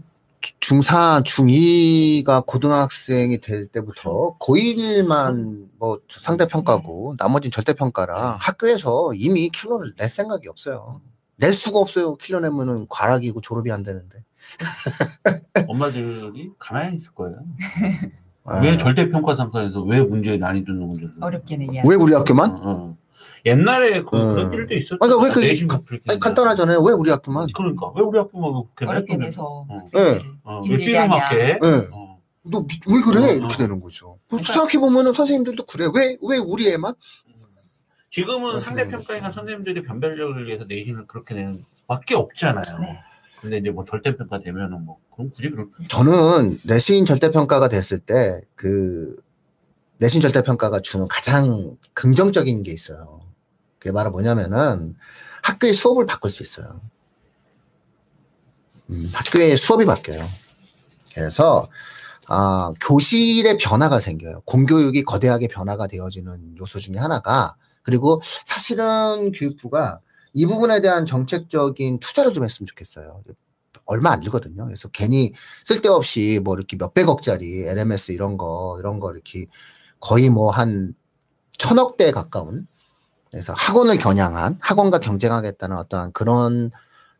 [SPEAKER 1] 중4, 중2가 고등학생이 될 때부터 고1만 뭐 상대평가고 나머지는 절대평가라 학교에서 이미 킬러를 낼 생각이 없어요. 낼 수가 없어요. 킬러 내면은 과락이고 졸업이 안 되는데.
[SPEAKER 3] 엄마들이 가만히 있을 거예요.
[SPEAKER 1] 아,
[SPEAKER 3] 왜 절대평가 상사에서 왜 문제의 난이도는 문제를?
[SPEAKER 2] 어렵게 내야.
[SPEAKER 1] 왜 우리 학교만?
[SPEAKER 3] 어, 어. 옛날에 그,
[SPEAKER 1] 어.
[SPEAKER 3] 그런 일도 있었죠.
[SPEAKER 1] 아니, 그러니까 왜 그- 가- 아니. 간단하잖아요. 왜 우리 학교만?
[SPEAKER 3] 그러니까 왜 우리 학부모가 그렇게
[SPEAKER 2] 어렵게
[SPEAKER 3] 내?
[SPEAKER 2] 내서
[SPEAKER 3] 어.
[SPEAKER 2] 학생들을
[SPEAKER 3] 어, 왜
[SPEAKER 2] 힘들게
[SPEAKER 3] 삐름하게?
[SPEAKER 1] 네.
[SPEAKER 3] 어.
[SPEAKER 1] 너왜 그래?
[SPEAKER 3] 어,
[SPEAKER 1] 이렇게
[SPEAKER 3] 어.
[SPEAKER 1] 되는 거죠.
[SPEAKER 2] 그러니까-
[SPEAKER 1] 생각해 보면은 선생님들도 그래. 왜, 왜 우리 애만?
[SPEAKER 3] 지금은
[SPEAKER 1] 그렇게
[SPEAKER 3] 상대평가니까 선생님들이 변별력을 위해서 내신을 그렇게 내는 밖에 없잖아요.
[SPEAKER 2] 네.
[SPEAKER 3] 근데 이제 뭐 절대평가 되면은 뭐 그럼 굳이 그럴
[SPEAKER 1] 저는 내신 절대평가가 됐을 때 그 내신 절대평가가 주는 가장 긍정적인 게 있어요. 그게 바로 뭐냐면은 학교의 수업을 바꿀 수 있어요. 음, 학교의 수업이 바뀌어요. 그래서 아, 교실의 변화가 생겨요. 공교육이 거대하게 변화가 되어지는 요소 중에 하나가 그리고 사실은 교육부가 이 부분에 대한 정책적인 투자를 좀 했으면 좋겠어요. 얼마 안 들거든요. 그래서 괜히 쓸데없이 뭐 이렇게 몇백억짜리 LMS 이런 거, 이런 거 이렇게 거의 뭐 한 천억 대 가까운 그래서 학원을 겨냥한 학원과 경쟁하겠다는 어떠한 그런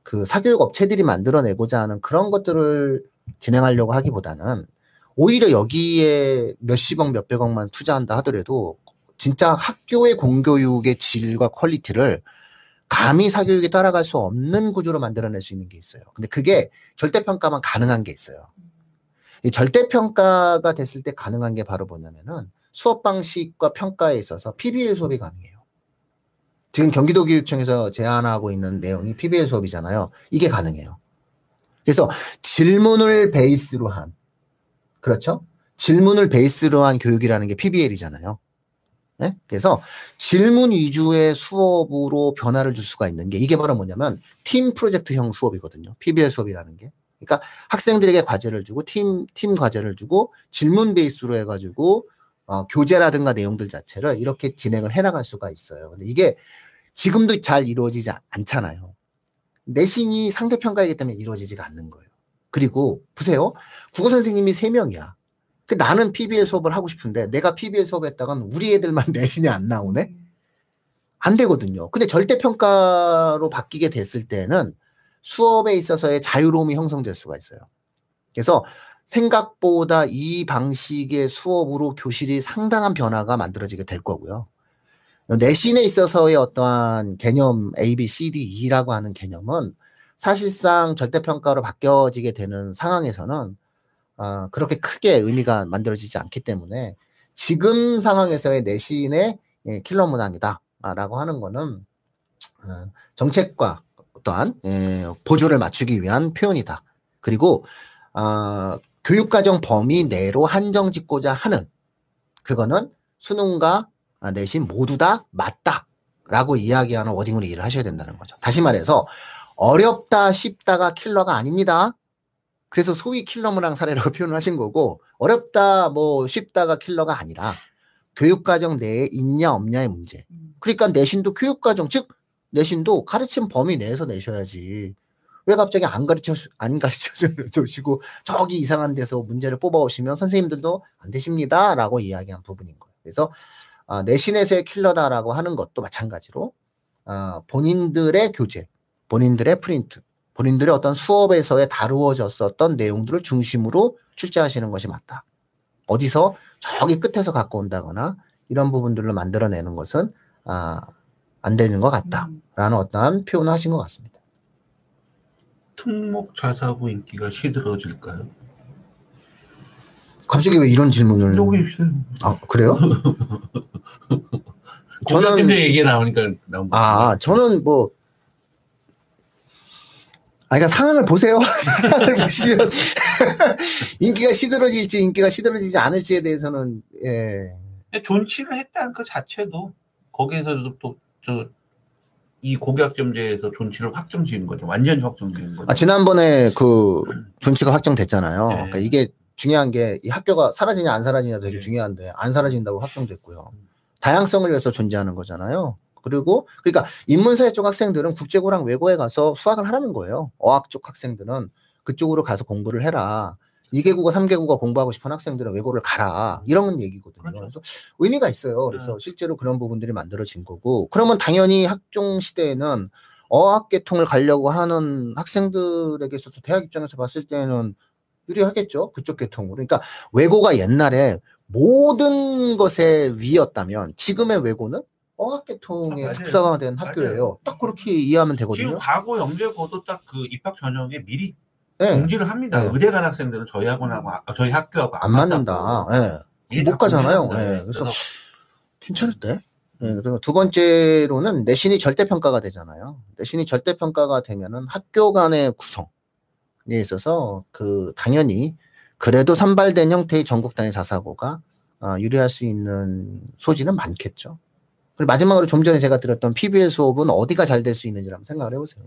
[SPEAKER 1] 그 사교육 업체들이 만들어내고자 하는 그런 것들을 진행하려고 하기보다는 오히려 여기에 몇십억, 몇백억만 투자한다 하더라도 진짜 학교의 공교육의 질과 quality를 감히 사교육에 따라갈 수 없는 구조로 만들어낼 수 있는 게 있어요. 근데 그게 절대평가만 가능한 게 있어요. 이 절대평가가 됐을 때 가능한 게 바로 뭐냐면은 수업 방식과 평가에 있어서 PBL 수업이 가능해요. 지금 경기도교육청에서 제안하고 있는 내용이 PBL 수업이잖아요. 이게 가능해요. 그래서 질문을 베이스로 한, 그렇죠? 질문을 베이스로 한 교육이라는 게 PBL이잖아요. 네? 그래서 질문 위주의 수업으로 변화를 줄 수가 있는 게 이게 바로 뭐냐면 팀 프로젝트형 수업이거든요. PBL 수업이라는 게. 그러니까 학생들에게 과제를 주고 팀, 팀 과제를 주고 질문 베이스로 해가지고 어, 교재라든가 내용들 자체를 이렇게 진행을 해나갈 수가 있어요. 근데 이게 지금도 잘 이루어지지 않- 않잖아요. 내신이 상대평가이기 때문에 이루어지지가 않는 거예요. 그리고 보세요. 국어 선생님이 세명이야 그 나는 PBL 수업을 하고 싶은데 내가 PBL 수업했다간 우리 애들만 내신이 안 나오네? 안 되거든요. 근데 절대평가로 바뀌게 됐을 때는 수업에 있어서의 자유로움이 형성될 수가 있어요. 그래서 생각보다 이 방식의 수업으로 교실이 상당한 변화가 만들어지게 될 거고요. 내신에 있어서의 어떠한 개념 A, B, C, D, E라고 하는 개념은 사실상 절대평가로 바뀌어지게 되는 상황에서는 어, 그렇게 크게 의미가 만들어지지 않기 때문에 지금 상황에서의 내신의 예, 킬러 문항이다라고 하는 거는 어, 정책과 또한 예, 보조를 맞추기 위한 표현이다. 그리고 어, 교육과정 범위 내로 한정 짓고자 하는 그거는 수능과 아, 내신 모두 다 맞다라고 이야기하는 워딩으로 이해를 하셔야 된다는 거죠. 다시 말해서 어렵다 쉽다가 킬러가 아닙니다. 그래서 소위 킬러 문항 사례라고 표현을 하신 거고 어렵다 뭐 쉽다가 킬러가 아니라 교육과정 내에 있냐 없냐의 문제.
[SPEAKER 2] 음.
[SPEAKER 1] 그러니까 내신도 교육과정 즉 내신도 가르침 범위 내에서 내셔야지. 왜 갑자기 안 가르쳐 주- 안 가르쳐 주시고 저기 이상한 데서 문제를 뽑아 오시면 선생님들도 안 되십니다라고 이야기한 부분인 거예요. 그래서 아, 내신에서의 킬러다라고 하는 것도 마찬가지로 아, 본인들의 교재, 본인들의 프린트, 본인들의 어떤 수업에서의 다루어졌었던 내용들을 중심으로 출제하시는 것이 맞다. 어디서 저기 끝에서 갖고 온다거나 이런 부분들을 만들어내는 것은 아, 안 되는 것
[SPEAKER 2] 음.
[SPEAKER 1] 같다라는 어떠한 표현을 하신 것 같습니다.
[SPEAKER 3] 특목 자사고 인기가 시들어질까요?
[SPEAKER 1] 갑자기 왜 이런 질문을?
[SPEAKER 3] 여기 있어요.
[SPEAKER 1] 아 그래요? 저는-
[SPEAKER 3] 얘기 나오니까 나온 거.
[SPEAKER 1] 아 저는 뭐. 아, 그러니까 상황을 보세요. 상황을 보시면 인기가 시들어질지 인기가 시들어지지 않을지에 대해서는 예.
[SPEAKER 3] 존치를 했다는 그 자체도 거기에서도 또저 이 고교학점제에서 존치를 확정 지은 거죠. 완전히 확정 지은 거죠.
[SPEAKER 1] 아, 지난번에 그 존치가 확정됐잖아요.
[SPEAKER 3] 네.
[SPEAKER 1] 그러니까 이게 중요한 게 이 학교가 사라지냐 안 사라지냐 되게
[SPEAKER 3] 네.
[SPEAKER 1] 중요한데 안 사라진다고 확정됐고요. 다양성을 위해서 존재하는 거잖아요. 그리고 그러니까 인문사회 쪽 학생들은 국제고랑 외고에 가서 수학을 하라는 거예요. 어학 쪽 학생들은 그쪽으로 가서 공부를 해라. 2개국어, 3개국어 공부하고 싶은 학생들은 외고를 가라. 이런 얘기거든요.
[SPEAKER 3] 그렇죠.
[SPEAKER 1] 그래서 의미가 있어요. 그래서
[SPEAKER 3] 네.
[SPEAKER 1] 실제로 그런 부분들이 만들어진 거고. 그러면 당연히 학종 시대에는 어학 계통을 가려고 하는 학생들에게 있어서 대학 입장에서 봤을 때는 유리하겠죠. 그쪽 계통으로. 그러니까 외고가 옛날에 모든 것의 위였다면 지금의 외고는 어학 계통의
[SPEAKER 3] 아, 맞아요.
[SPEAKER 1] 특성화된
[SPEAKER 3] 맞아요.
[SPEAKER 1] 학교예요. 딱 그렇게 이해하면
[SPEAKER 3] 지금
[SPEAKER 1] 되거든요.
[SPEAKER 3] 과거 영재고도 딱 그 입학 전형에 미리
[SPEAKER 1] 네.
[SPEAKER 3] 공지를 합니다.
[SPEAKER 1] 네.
[SPEAKER 3] 의대 간 학생들은 저희 학원하고 아, 저희 학교하고
[SPEAKER 1] 안 맞는다. 예.
[SPEAKER 3] 못다
[SPEAKER 1] 가잖아요. 예, 그래서
[SPEAKER 3] 그래서
[SPEAKER 1] 괜찮을 때. 예, 그리고 두 번째로는 내신이 절대평가가 되잖아요. 내신이 절대평가가 되면은 학교 간의 구성에 있어서 그 당연히 그래도 선발된 형태의 전국 단위 자사고가 아, 유리할 수 있는 소지는 많겠죠. 마지막으로 좀 전에 제가 드렸던 PBL 수업은 어디가 잘 될 수 있는지 한번 생각을 해보세요.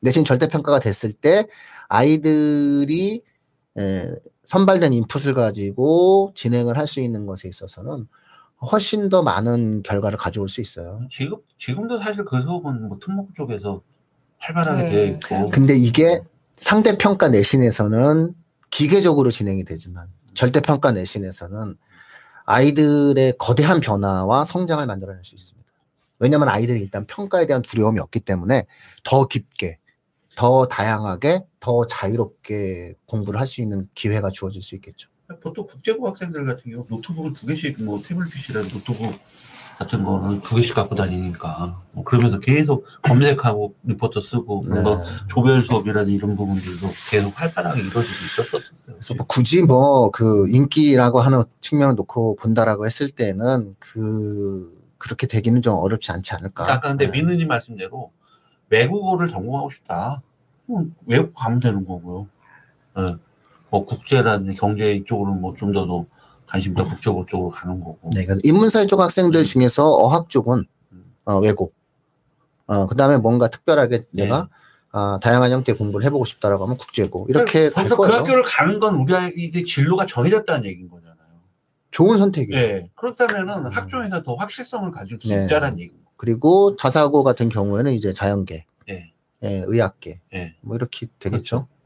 [SPEAKER 1] 내신 절대평가가 됐을 때 아이들이 에, 선발된 인풋을 가지고 진행을 할 수 있는 것에 있어서는 훨씬 더 많은 결과를 가져올 수 있어요.
[SPEAKER 3] 지금 지금도 사실 그 수업은 뭐 특목 쪽에서 활발하게
[SPEAKER 2] 네.
[SPEAKER 3] 되어 있고
[SPEAKER 1] 근데 이게 상대평가 내신에서는 기계적으로 진행이 되지만 절대평가 내신에서는 아이들의 거대한 변화와 성장을 만들어낼 수 있습니다. 왜냐하면 아이들이 일단 평가에 대한 두려움이 없기 때문에 더 깊게, 더 다양하게, 더 자유롭게 공부를 할 수 있는 기회가 주어질 수 있겠죠.
[SPEAKER 3] 보통 국제고 학생들 같은 경우 노트북을 두 개씩 뭐 태블릿 PC라는 노트북 같은 거는 두 개씩 갖고 다니니까 뭐 그러면서 계속 검색하고 리포트 쓰고
[SPEAKER 1] 네.
[SPEAKER 3] 뭐 조별 수업이라든 이런 부분들도 계속 활발하게 이루어지고 있었었어요.
[SPEAKER 1] 그래서 뭐 굳이 뭐 그 인기라고 하는 측면을 놓고 본다라고 했을 때는 그 그렇게 되기는 좀 어렵지 않지 않을까.
[SPEAKER 3] 아까 근데
[SPEAKER 1] 네.
[SPEAKER 3] 민우님 말씀대로 외국어를 전공하고 싶다. 그럼 외국 가면 되는 거고요. 예. 뭐 국제라든지 경제 이쪽으로 뭐좀 더더 관심 더 국제고 쪽으로 가는 거고.
[SPEAKER 1] 네, 그래서 인문사회 쪽 학생들
[SPEAKER 3] 음.
[SPEAKER 1] 중에서 어학 쪽은 어, 외고. 어, 그 다음에 뭔가 특별하게
[SPEAKER 3] 네.
[SPEAKER 1] 내가 아, 다양한 형태의 공부를 해보고 싶다라고 하면 국제고 이렇게 갈
[SPEAKER 3] 거기서 그
[SPEAKER 1] 거예요.
[SPEAKER 3] 학교를 가는 건 우리 아이의 진로가 정해졌다는 얘기인 거잖아요.
[SPEAKER 1] 좋은 선택이에요.
[SPEAKER 3] 예. 그렇다면은 학종에서 더 확실성을 가질 수
[SPEAKER 1] 네.
[SPEAKER 3] 있다는 거예요.
[SPEAKER 1] 그리고 자사고 같은 경우에는 이제 자연계,
[SPEAKER 3] 네.
[SPEAKER 1] 예, 의학계.
[SPEAKER 3] 예.
[SPEAKER 1] 뭐 이렇게 되겠죠.
[SPEAKER 3] 과거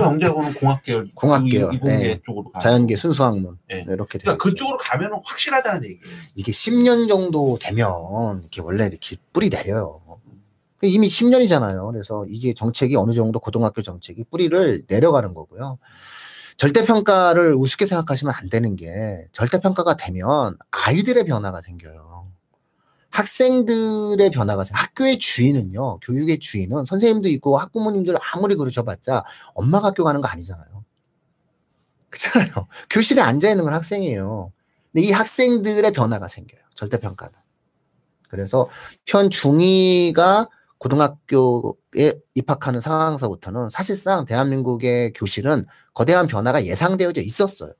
[SPEAKER 3] 영재고는 공학 계열,
[SPEAKER 1] 공학 계열,
[SPEAKER 3] 이- 이공계
[SPEAKER 1] 예.
[SPEAKER 3] 쪽으로 가.
[SPEAKER 1] 자연계, 순수학문.
[SPEAKER 3] 예.
[SPEAKER 1] 네, 이렇게
[SPEAKER 3] 그러니까. 그쪽으로 가면은 확실하다는 얘기예요.
[SPEAKER 1] 이게 10년 정도 되면 이렇게 원래 이렇게 뿌리 내려요. 이미 10년이잖아요. 그래서 이게 정책이 어느 정도 고등학교 정책이 뿌리를 내려가는 거고요. 절대평가를 우습게 생각하시면 안 되는 게 절대평가가 되면 아이들의 변화가 생겨요. 학생들의 변화가 생 학교의 주인은요. 교육의 주인은 선생님도 있고 학부모님들 아무리 그러셔봤자 엄마가 학교 가는 거 아니잖아요. 그렇잖아요. 교실에 앉아 있는 건 학생이에요. 근데 이 학생들의 변화가 생겨요. 절대평가는. 그래서 현 중2가 고등학교에 입학하는 상황서부터는 사실상 대한민국의 교실은 거대한 변화가 예상되어져 있었어요.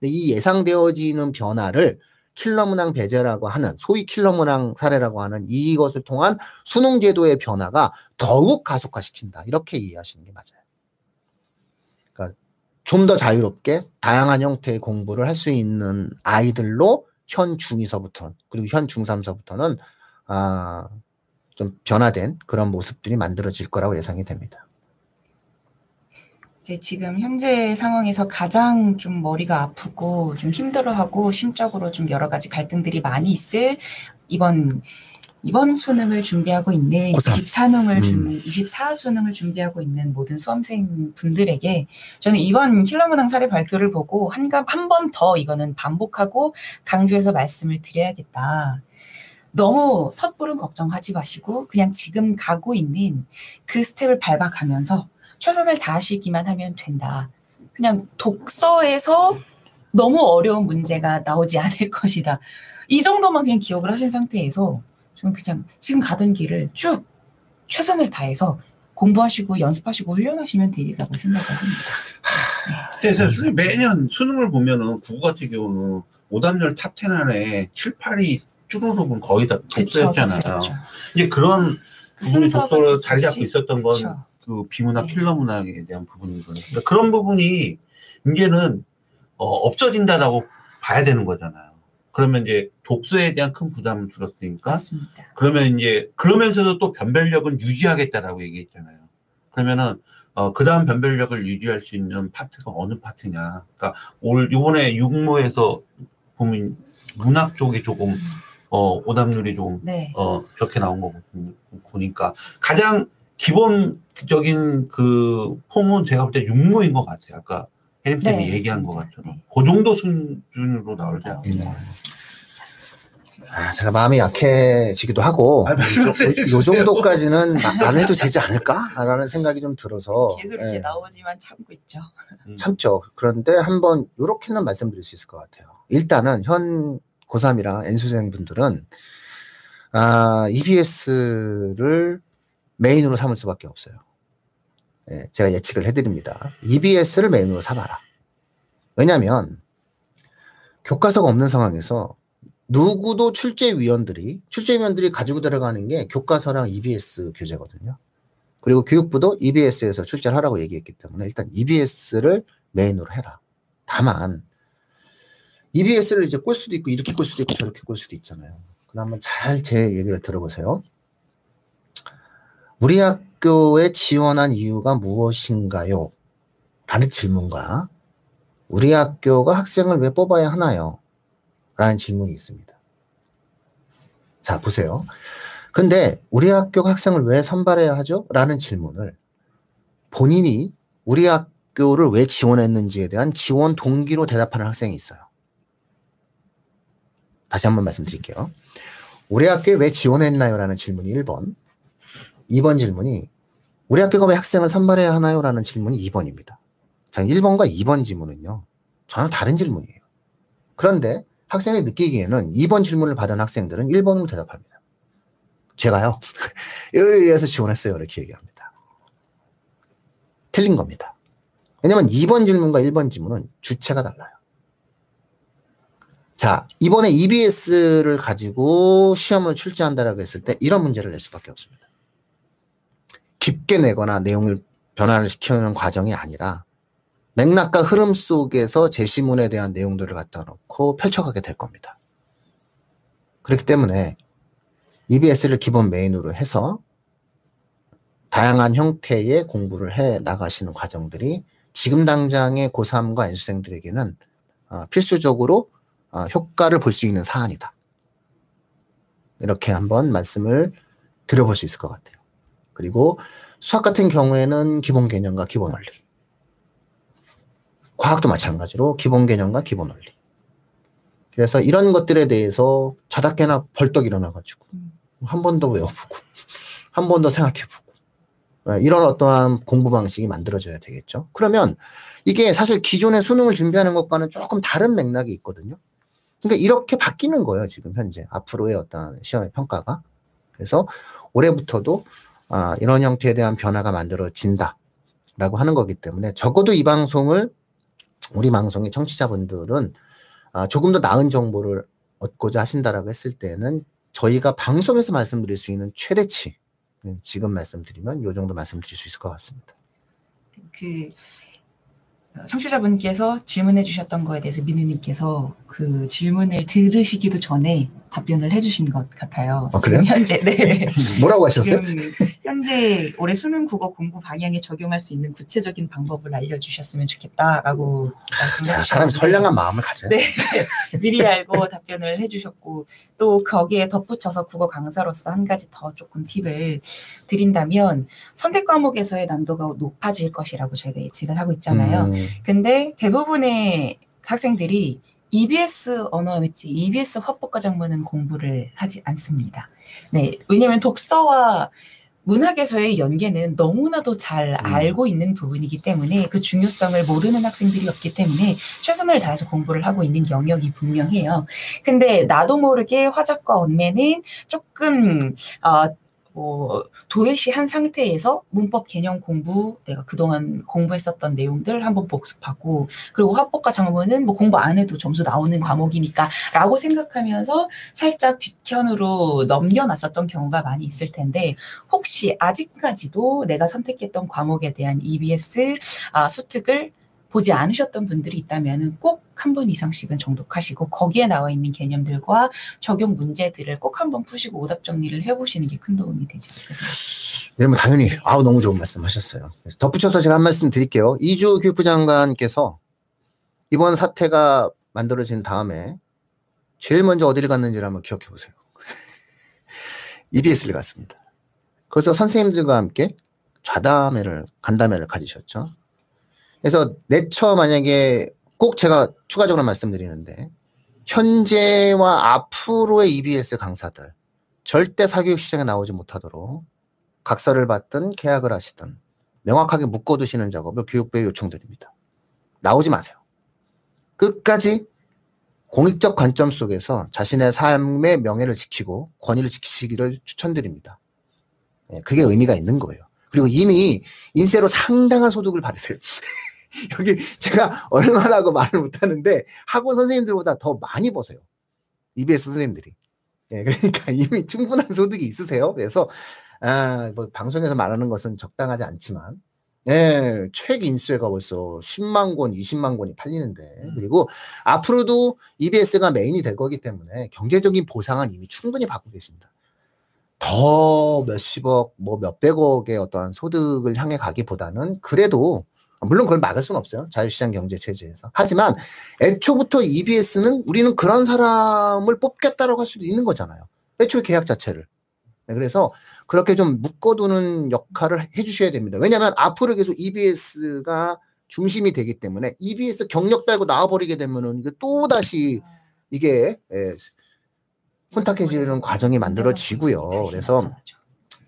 [SPEAKER 1] 근데 이 예상되어지는 변화를 킬러 문항 배제라고 하는 소위 킬러 문항 사례라고 하는 이것을 통한 수능 제도의 변화가 더욱 가속화시킨다. 이렇게 이해하시는 게 맞아요. 그러니까 좀 더 자유롭게 다양한 형태의 공부를 할 수 있는 아이들로 현 중2서부터 그리고 현 중3서부터는 아, 좀 변화된 그런 모습들이 만들어질 거라고 예상이 됩니다.
[SPEAKER 2] 이제 지금 현재 상황에서 가장 좀 머리가 아프고 좀 힘들어하고 심적으로 좀 여러 가지 갈등들이 많이 있을 이번 이번 수능을 준비하고 있는
[SPEAKER 1] 고삼.
[SPEAKER 2] 24능을
[SPEAKER 1] 음.
[SPEAKER 2] 준 24 수능을 준비하고 있는 모든 수험생 분들에게 저는 이번 킬러문항 사례 발표를 보고 한한번 더 이거는 반복하고 강조해서 말씀을 드려야겠다. 너무 섣부른 걱정하지 마시고 그냥 지금 가고 있는 그 스텝을 밟아가면서 최선을 다하시기만 하면 된다. 그냥 독서에서 너무 어려운 문제가 나오지 않을 것이다. 이 정도만 그냥 기억을 하신 상태에서 저는 그냥 지금 가던 길을 쭉 최선을 다해서 공부하시고 연습하시고 훈련하시면 되리라고 생각을 합니다.
[SPEAKER 3] 근데 선생님 매년 수능을 보면은 국어 같은 경우는 오답률 top 10 안에 7, 8이 쭈루룩은 거의 다 독서였잖아요. 이제 그런
[SPEAKER 2] 그
[SPEAKER 3] 부분이 독서로 자리 잡고 있었던 건
[SPEAKER 2] 그
[SPEAKER 3] 비문학
[SPEAKER 2] 네.
[SPEAKER 3] 킬러 문학에 대한 부분이거든요. 그러니까 그런 부분이 이제는 어, 없어진다라고 봐야 되는 거잖아요. 그러면 이제 독서에 대한 큰 부담을 줄었으니까
[SPEAKER 2] 맞습니다.
[SPEAKER 3] 그러면 이제 그러면서도 또 변별력은 유지하겠다라고 얘기했잖아요. 그러면은 어, 그 다음 변별력을 유지할 수 있는 파트가 어느 파트냐. 그러니까 올 요번에 육모에서 보면 문학 쪽이 조금 어, 오답률이 조금
[SPEAKER 2] 네.
[SPEAKER 3] 어, 적게 나온 거 보- 보니까 가장 기본적인 그 폼은 제가 볼 때 육모인 것 같아요. 아까 혜림 쌤이
[SPEAKER 2] 네,
[SPEAKER 3] 얘기한 것. 같아요.
[SPEAKER 2] 네.
[SPEAKER 3] 그 정도 수준으로 나올 때.
[SPEAKER 2] 나옵니다.
[SPEAKER 1] 아, 제가 마음이 약해지기도 하고
[SPEAKER 3] 아. 요,
[SPEAKER 1] 정도까지는 마- 안 해도 되지 않을까라는 생각이 좀 들어서
[SPEAKER 2] 계속 이렇게
[SPEAKER 1] 예,
[SPEAKER 2] 나오지만 참고 있죠.
[SPEAKER 3] 음.
[SPEAKER 1] 참죠. 그런데 한번 이렇게는 말씀드릴 수 있을 것 같아요. 일단은 현 고3이랑 N수생 분들은 아, EBS를 메인으로 삼을 수밖에 없어요. 예, 제가 예측을 해드립니다. EBS를 메인으로 삼아라. 왜냐하면 교과서가 없는 상황에서 누구도 출제위원들이 출제위원들이 가지고 들어가는 게 교과서랑 EBS 교재거든요. 그리고 교육부도 EBS에서 출제를 하라고 얘기했기 때문에 일단 EBS를 메인으로 해라. 다만 EBS를 이제 꼴 수도 있고 이렇게 꼴 수도 있고 저렇게 꼴 수도 있잖아요. 그럼 한번 잘 제 얘기를 들어보세요. 우리 학교에 지원한 이유가 무엇인가요? 라는 질문과 우리 학교가 학생을 왜 뽑아야 하나요? 라는 질문이 있습니다. 자, 보세요. 근데 우리 학교가 학생을 왜 선발해야 하죠? 라는 질문을 본인이 우리 학교를 왜 지원했는지에 대한 지원 동기로 대답하는 학생이 있어요. 다시 한번 말씀드릴게요. 우리 학교에 왜 지원했나요? 라는 질문이 1번. 2번 질문이 우리 학교가 왜 학생을 선발해야 하나요? 라는 질문이 2번입니다. 자, 1번과 2번 질문은요. 전혀 다른 질문이에요. 그런데 학생이 느끼기에는 2번 질문을 받은 학생들은 1번으로 대답합니다. 제가요. 의해서 지원했어요. 이렇게 얘기합니다. 틀린 겁니다. 왜냐면 2번 질문과 1번 질문은 주체가 달라요. 자, 이번에 EBS를 가지고 시험을 출제한다라고 했을 때 이런 문제를 낼 수밖에 없습니다. 깊게 내거나 내용을 변화를 시키는 과정이 아니라 맥락과 흐름 속에서 제시문에 대한 내용들을 갖다 놓고 펼쳐가게 될 겁니다. 그렇기 때문에 EBS를 기본 메인으로 해서 다양한 형태의 공부를 해 나가시는 과정들이 지금 당장의 고3과 연수생들에게는 어, 필수적으로 어, 효과를 볼 수 있는 사안이다. 이렇게 한번 말씀을 드려볼 수 있을 것 같아요. 그리고 수학 같은 경우에는 기본 개념과 기본 원리. 과학도 마찬가지로 기본 개념과 기본 원리. 그래서 이런 것들에 대해서 자다깨나 벌떡 일어나가지고 한 번 더 외워보고 한 번 더 생각해보고 네, 이런 어떠한 공부 방식이 만들어져야 되겠죠. 그러면 이게 사실 기존의 수능을 준비하는 것과는 조금 다른 맥락이 있거든요. 그러니까 이렇게 바뀌는 거예요, 지금 현재. 앞으로의 어떤 시험의 평가가. 그래서 올해부터도 아, 이런 형태에 대한 변화가 만들어진다. 라고 하는 거기 때문에 적어도 이 방송을 우리 방송의 청취자분들은 아, 조금 더 나은 정보를 얻고자 하신다라고 했을 때는 저희가 방송에서 말씀드릴 수 있는 최대치 음, 지금 말씀드리면 이 정도 말씀드릴 수 있을 것 같습니다.
[SPEAKER 2] 그 청취자분께서 질문해 주셨던 거에 대해서 민우님께서 그 질문을 들으시기도 전에 답변을 해주신 것 같아요.
[SPEAKER 1] 아, 그래요?
[SPEAKER 2] 현재 네.
[SPEAKER 1] 뭐라고 하셨어요?
[SPEAKER 2] 현재 올해 수능 국어 공부 방향에 적용할 수 있는 구체적인 방법을 알려주셨으면 좋겠다라고 말씀해
[SPEAKER 1] 자, 사람이 선량한 마음을 가져요.
[SPEAKER 2] 네. 미리 알고 답변을 해주셨고 또 거기에 덧붙여서 국어 강사로서 한 가지 더 조금 팁을 드린다면 선택 과목에서의 난도가 높아질 것이라고 저희가 예측을 하고 있잖아요.
[SPEAKER 1] 음,
[SPEAKER 2] 근데 대부분의 학생들이 EBS 언어 매치, EBS 화법과 작문은 공부를 하지 않습니다. 네, 왜냐하면 독서와 문학에서의 연계는 너무나도 잘 알고 있는 부분이기 때문에 그 중요성을 모르는 학생들이 없기 때문에 최선을 다해서 공부를 하고 있는 영역이 분명해요. 근데 나도 모르게 화작과 언매는 조금 어, 뭐 도외시 한 상태에서 문법 개념 공부 내가 그동안 공부했었던 내용들 한번 복습하고 그리고 화법과 장문은 뭐 공부 안 해도 점수 나오는 과목이니까라고 생각하면서 살짝 뒷편으로 넘겨놨었던 경우가 많이 있을 텐데 혹시 아직까지도 내가 선택했던 과목에 대한 EBS 아, 수특을 보지 않으셨던 분들이 있다면 꼭 한 번 이상씩은 정독하시고 거기에 나와 있는 개념들과 적용 문제들을 꼭 한 번 푸시고 오답 정리를 해보시는 게 큰 도움이 되지 않을까 생각합니다.
[SPEAKER 1] 네, 뭐 당연히 아우 너무 좋은 말씀 하셨어요. 그래서 덧붙여서 제가 한 말씀 드릴게요. 이주 교육부 장관께서 이번 사태가 만들어진 다음에 제일 먼저 어디를 갔는지를 한번 기억해 보세요. EBS를 갔습니다. 거기서 선생님들과 함께 좌담회를 간담회를 가지셨죠. 그래서 내처 만약에 꼭 제가 추가적으로 말씀드리는데 현재와 앞으로의 EBS 강사들 절대 사교육 시장에 나오지 못하도록 각서를 받든 계약을 하시든 명확하게 묶어두시는 작업을 교육부에 요청드립니다. 나오지 마세요. 끝까지 공익적 관점 속에서 자신의 삶의 명예를 지키고 권위를 지키시기를 추천드립니다. 예, 그게 의미가 있는 거예요. 그리고 이미 인세로 상당한 소득을 받으세요. 여기 제가 얼마라고 말을 못하는데 학원 선생님들보다 더 많이 버세요. EBS 선생님들이. 예, 그러니까 이미 충분한 소득이 있으세요. 그래서 아, 뭐 방송에서 말하는 것은 적당하지 않지만 예, 책 인수가 벌써 10만 권, 20만 권이 팔리는데 그리고 앞으로도 EBS가 메인이 될 거기 때문에 경제적인 보상은 이미 충분히 받고 계십니다. 더 몇십억, 뭐 몇백억의 어떠한 소득을 향해 가기보다는 그래도 물론 그걸 막을 수는 없어요. 자유시장 경제 체제에서. 하지만 애초부터 EBS는 우리는 그런 사람을 뽑겠다라고 할 수도 있는 거잖아요. 애초에 계약 자체를. 네, 그래서 그렇게 좀 묶어두는 역할을 해주셔야 됩니다. 왜냐하면 앞으로 계속 EBS가 중심이 되기 때문에 EBS 경력 달고 나와버리게 되면은 이게 또 다시 이게 예, 혼탁해지는 과정이 만들어지고요. 그래서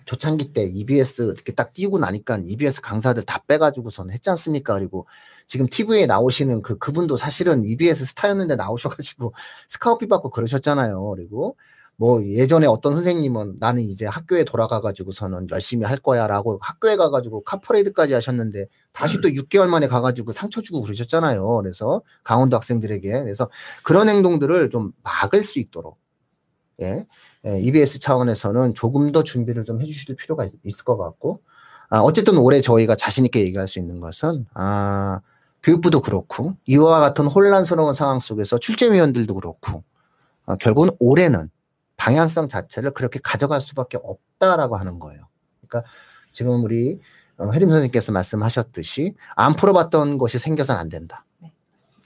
[SPEAKER 1] 초창기 때 EBS 이렇게 딱 띄우고 나니까 EBS 강사들 다 빼가지고선 했지 않습니까? 그리고 지금 TV에 나오시는 그 그분도 사실은 EBS 스타였는데 나오셔가지고 스카우피 받고 그러셨잖아요. 그리고 뭐 예전에 어떤 선생님은 나는 이제 학교에 돌아가가지고서는 열심히 할 거야라고 학교에 가가지고 카퍼레이드까지 하셨는데 다시 또 6개월 만에 가가지고 상처 주고 그러셨잖아요. 그래서 강원도 학생들에게 그래서 그런 행동들을 좀 막을 수 있도록 예, 예, EBS 차원에서는 조금 더 준비를 좀 해주실 필요가 있, 을것 같고, 아, 어쨌든 올해 저희가 자신있게 얘기할 수 있는 것은, 아, 교육부도 그렇고, 이와 같은 혼란스러운 상황 속에서 출제위원들도 그렇고, 아, 결국은 올해는 방향성 자체를 그렇게 가져갈 수밖에 없다라고 하는 거예요. 그러니까 지금 우리 어, 혜림 선생님께서 말씀하셨듯이 안 풀어봤던 것이 생겨서는 안 된다.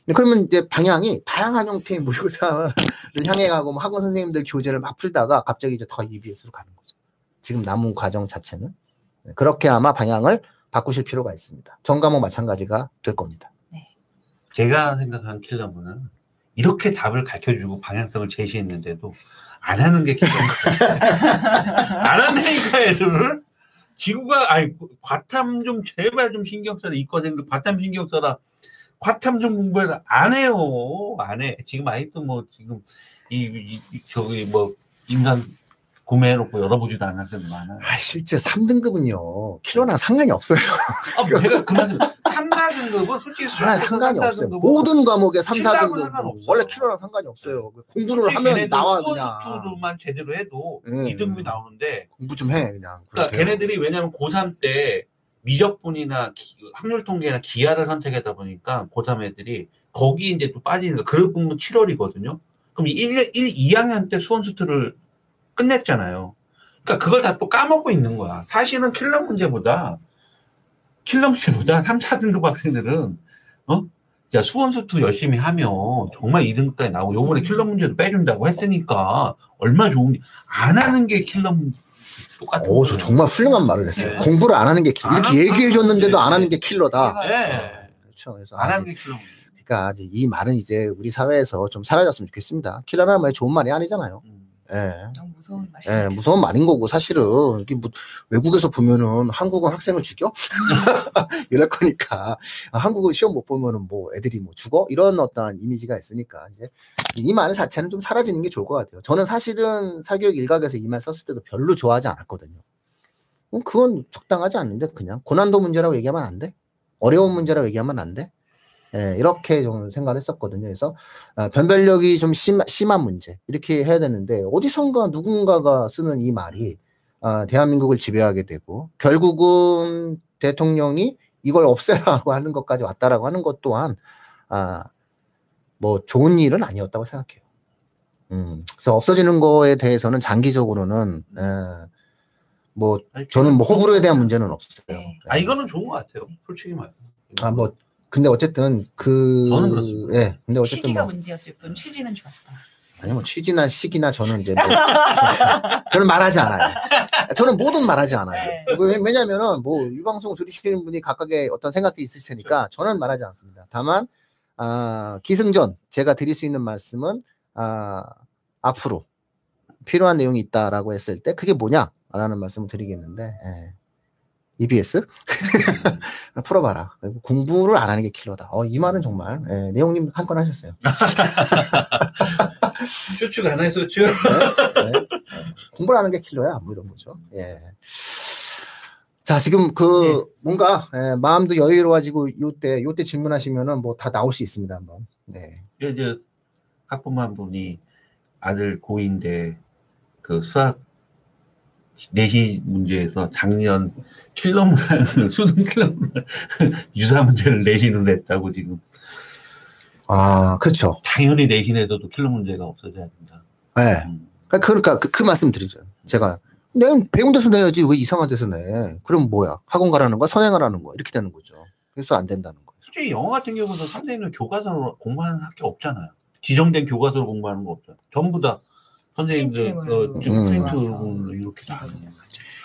[SPEAKER 2] 네.
[SPEAKER 1] 그러면 이제 방향이 다양한 형태의 모의고사를 향해 가고 뭐 학원 선생님들 교재를 막 풀다가 갑자기 이제 더 EBS로 가는 거죠. 지금 남은 과정 자체는 네, 그렇게 아마 방향을 바꾸실 필요가 있습니다. 전 과목 마찬가지가 될 겁니다.
[SPEAKER 3] 제가 생각한 킬러문은 이렇게 답을 가르쳐주고 방향성을 제시했는데도 안 하는 게 킬러문. 안 한다니까 애들을. 지구가 아니 과탐 좀 제발 좀 신경 써라 이과생들 과탐 신경 써라 과탐 좀 공부해라 안 해요 안 해 지금 아직도 뭐 지금 이, 이- 이- 저기 뭐 인간 구매해놓고 열어보지도 학생들 많아요.
[SPEAKER 1] 아, 실제 3등급은요, 킬로나 상관이 없어요.
[SPEAKER 3] 아, 제가 그 말씀 3, 4등급은 솔직히
[SPEAKER 1] 하나 상관이
[SPEAKER 3] 삼,
[SPEAKER 1] 없어요. 모든 과목에 3,
[SPEAKER 3] 킬로하고
[SPEAKER 1] 4등급.
[SPEAKER 3] 상관없어요.
[SPEAKER 1] 원래 킬로랑 상관이 없어요. 공부를
[SPEAKER 3] 솔직히
[SPEAKER 1] 하면 나와, 그냥.
[SPEAKER 3] 투도만 제대로 해도
[SPEAKER 1] 네.
[SPEAKER 3] 2등급이 나오는데
[SPEAKER 1] 공부 좀 해, 그냥.
[SPEAKER 3] 그러니까
[SPEAKER 1] 그렇게.
[SPEAKER 3] 걔네들이 왜냐면 고3 때 미적분이나 기- 확률 통계나 기하를 선택하다 보니까 고3 애들이 거기 이제 또 빠지는 거 그럴 보면 7월이거든요. 그럼 1, 1, 2학년 때 수원수트를 끝냈잖아요. 그러니까 그걸 다 또 까먹고 있는 거야. 사실은 킬러 문제보다 킬러 문제보다 3, 4등급 학생들은 어? 자, 수원수투 열심히 하면 정말 2등급까지 나오고 요번에 킬러 문제도 빼준다고 했으니까 얼마 좋은지 안 하는 게 킬러 문 똑같은
[SPEAKER 1] 오, 저. 정말 훌륭한 말을 했어요.
[SPEAKER 3] 네.
[SPEAKER 1] 공부를 안 하는 게 킬러.
[SPEAKER 3] 안
[SPEAKER 1] 이렇게 얘기해 줬는데도
[SPEAKER 3] 게
[SPEAKER 1] 안 하는 게 킬러다.
[SPEAKER 3] 예.
[SPEAKER 1] 그렇죠. 그래서
[SPEAKER 3] 안
[SPEAKER 1] 아,
[SPEAKER 3] 하는 게 킬러.
[SPEAKER 1] 그러니까 이 말은 이제 우리 사회에서 좀 사라졌으면 좋겠습니다. 킬러는 말 좋은 말이 아니잖아요.
[SPEAKER 3] 음.
[SPEAKER 1] 예.
[SPEAKER 2] 무서운 말이
[SPEAKER 1] 예, 무서운 말인 거고 사실은 이게 뭐 외국에서 보면은 한국은 학생을 죽여 이럴 거니까 아, 한국은 시험 못 보면은 뭐 애들이 뭐 죽어 이런 어떤 이미지가 있으니까 이제 이 말 자체는 좀 사라지는 게 좋을 것 같아요. 저는 사실은 사교육 일각에서 이 말 썼을 때도 별로 좋아하지 않았거든요. 음, 그건 적당하지 않는데 그냥 고난도 문제라고 얘기하면 안 돼. 어려운 문제라고 얘기하면 안 돼. 예, 이렇게 저는 생각을 했었거든요. 그래서 아, 변별력이 좀 심, 심한 문제 이렇게 해야 되는데 어디선가 누군가가 쓰는 이 말이 아, 대한민국을 지배하게 되고 결국은 대통령이 이걸 없애라고 하는 것까지 왔다라고 하는 것 또한 아, 뭐 좋은 일은 아니었다고 생각해요. 음, 그래서 없어지는 거에 대해서는 장기적으로는 에, 뭐
[SPEAKER 3] 아니,
[SPEAKER 1] 저는 뭐 호불호에 대한
[SPEAKER 3] 문제.
[SPEAKER 1] 문제는 없어요.
[SPEAKER 2] 네.
[SPEAKER 3] 아 이거는 좋은 것 같아요. 솔직히 말.
[SPEAKER 1] 아, 뭐 근데 어쨌든 그
[SPEAKER 3] 저는 그렇습니다.
[SPEAKER 1] 예, 근데 어쨌든
[SPEAKER 2] 시기가
[SPEAKER 1] 뭐
[SPEAKER 2] 문제였을 뿐 취지는 좋았다.
[SPEAKER 1] 아니 뭐 취지나 시기나 저는 이제 뭐 저는 말하지 않아요. 저는 뭐든 말하지 않아요.
[SPEAKER 2] 네.
[SPEAKER 1] 왜- 왜냐면은 뭐 이 방송 들으시는 분이 각각의 어떤 생각들이 있으실 테니까 저는 말하지 않습니다. 다만 아, 기승전 제가 드릴 수 있는 말씀은 아, 앞으로 필요한 내용이 있다라고 했을 때 그게 뭐냐라는 말씀을 드리겠는데 예. EBS 풀어봐라. 그리고 공부를 안 하는 게 킬러다. 어, 이 말은 정말 예, 내용님 한 건 하셨어요.
[SPEAKER 3] 쇼츠가 하나 있었죠.
[SPEAKER 1] 네, 네. 공부를 하는 게 킬러야, 뭐 이런 거죠. 예. 자, 지금 그 뭔가 예, 마음도 여유로워지고 요때 요때 질문하시면은 뭐 다 나올 수 있습니다, 한번. 네.
[SPEAKER 3] 이제 학부모 한 분이 아들 고2인데 그 수학 내시 문제에서 작년 킬러 문항을 수능 킬러 문항 유사 문제를 내신으로 냈다고 지금
[SPEAKER 1] 아, 그렇죠.
[SPEAKER 3] 당연히 내신에서도 킬러 문제가 없어져야 된다.
[SPEAKER 1] 예.
[SPEAKER 3] 음.
[SPEAKER 1] 그러니까 그, 그 말씀 드리죠. 제가 내가 배운 데서 내야지 왜 이상한 데서 내? 그럼 뭐야? 학원 가라는 거야? 선행하라는 거야? 이렇게 되는 거죠. 그래서 안 된다는 거예요.
[SPEAKER 3] 솔직히 영어 같은 경우는 선생님은 교과서로 공부하는 학교 없잖아요. 지정된 교과서로 공부하는 거 없잖아요. 전부 다 선생님들
[SPEAKER 2] 프린트물로
[SPEAKER 3] 어,
[SPEAKER 1] 음.
[SPEAKER 3] 프린트물로 이렇게 다.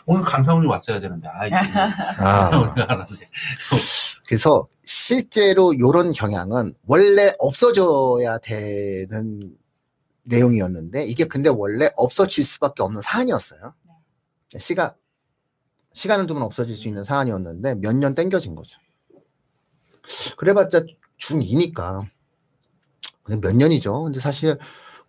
[SPEAKER 3] 오늘 강사훈이 왔어야 되는데 아 지금
[SPEAKER 1] 아.
[SPEAKER 3] 우리가 알았네.
[SPEAKER 1] 그래서 실제로 요런 경향은 원래 없어져야 되는 내용이었는데 이게 근데 원래 없어질 수밖에 없는 사안이었어요. 시가 시간을 두면 없어질 수 있는 사안이었는데 몇 년 땡겨진 거죠. 그래봤자 중2니까 몇 년이죠. 근데 사실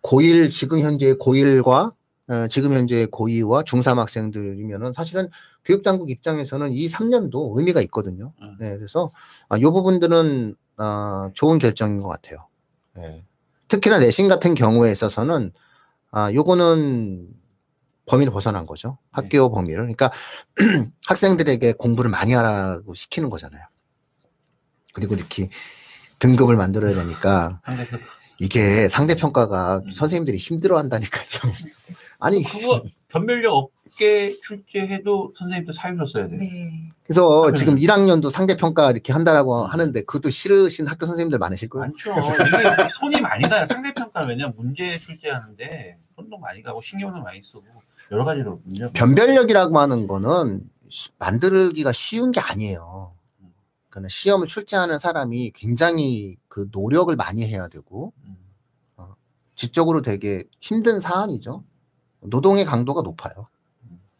[SPEAKER 1] 고1 지금 현재 고1과 어, 지금 현재 고2와 중3 학생들이면은 사실은 교육당국 입장에서는 이 3년도 의미가 있거든요.
[SPEAKER 3] 음.
[SPEAKER 1] 네, 그래서 아, 요 부분들은 아, 좋은 결정인 것 같아요. 네. 특히나 내신 같은 경우에 있어서는 아, 요거는 범위를 벗어난 거죠. 학교 범위를. 그러니까 학생들에게 공부를 많이 하라고 시키는 거잖아요. 그리고 이렇게 등급을 만들어야 되니까 이게 상대평가가
[SPEAKER 3] 음.
[SPEAKER 1] 선생님들이 힘들어 한다니까요. 아니,
[SPEAKER 3] 그거 변별력 없게 출제해도 선생님도 사유서 써야 돼.
[SPEAKER 2] 네.
[SPEAKER 1] 그래서
[SPEAKER 3] 네.
[SPEAKER 1] 지금 1학년도 상대평가 이렇게 한다라고 하는데 그것도 싫으신 학교 선생님들 많으실 거예요.
[SPEAKER 3] 많죠. 이게 손이 많이 가요. 상대평가 왜냐면 문제 출제하는데 손도 많이 가고 신경도 많이 쓰고 여러 가지로 문제.
[SPEAKER 1] 변별력이라고 하는 거는 시- 만들기가 쉬운 게 아니에요. 그는 시험을 출제하는 사람이 굉장히 그 노력을 많이 해야 되고
[SPEAKER 3] 음.
[SPEAKER 1] 지적으로 되게 힘든 사안이죠. 노동의 강도가 높아요.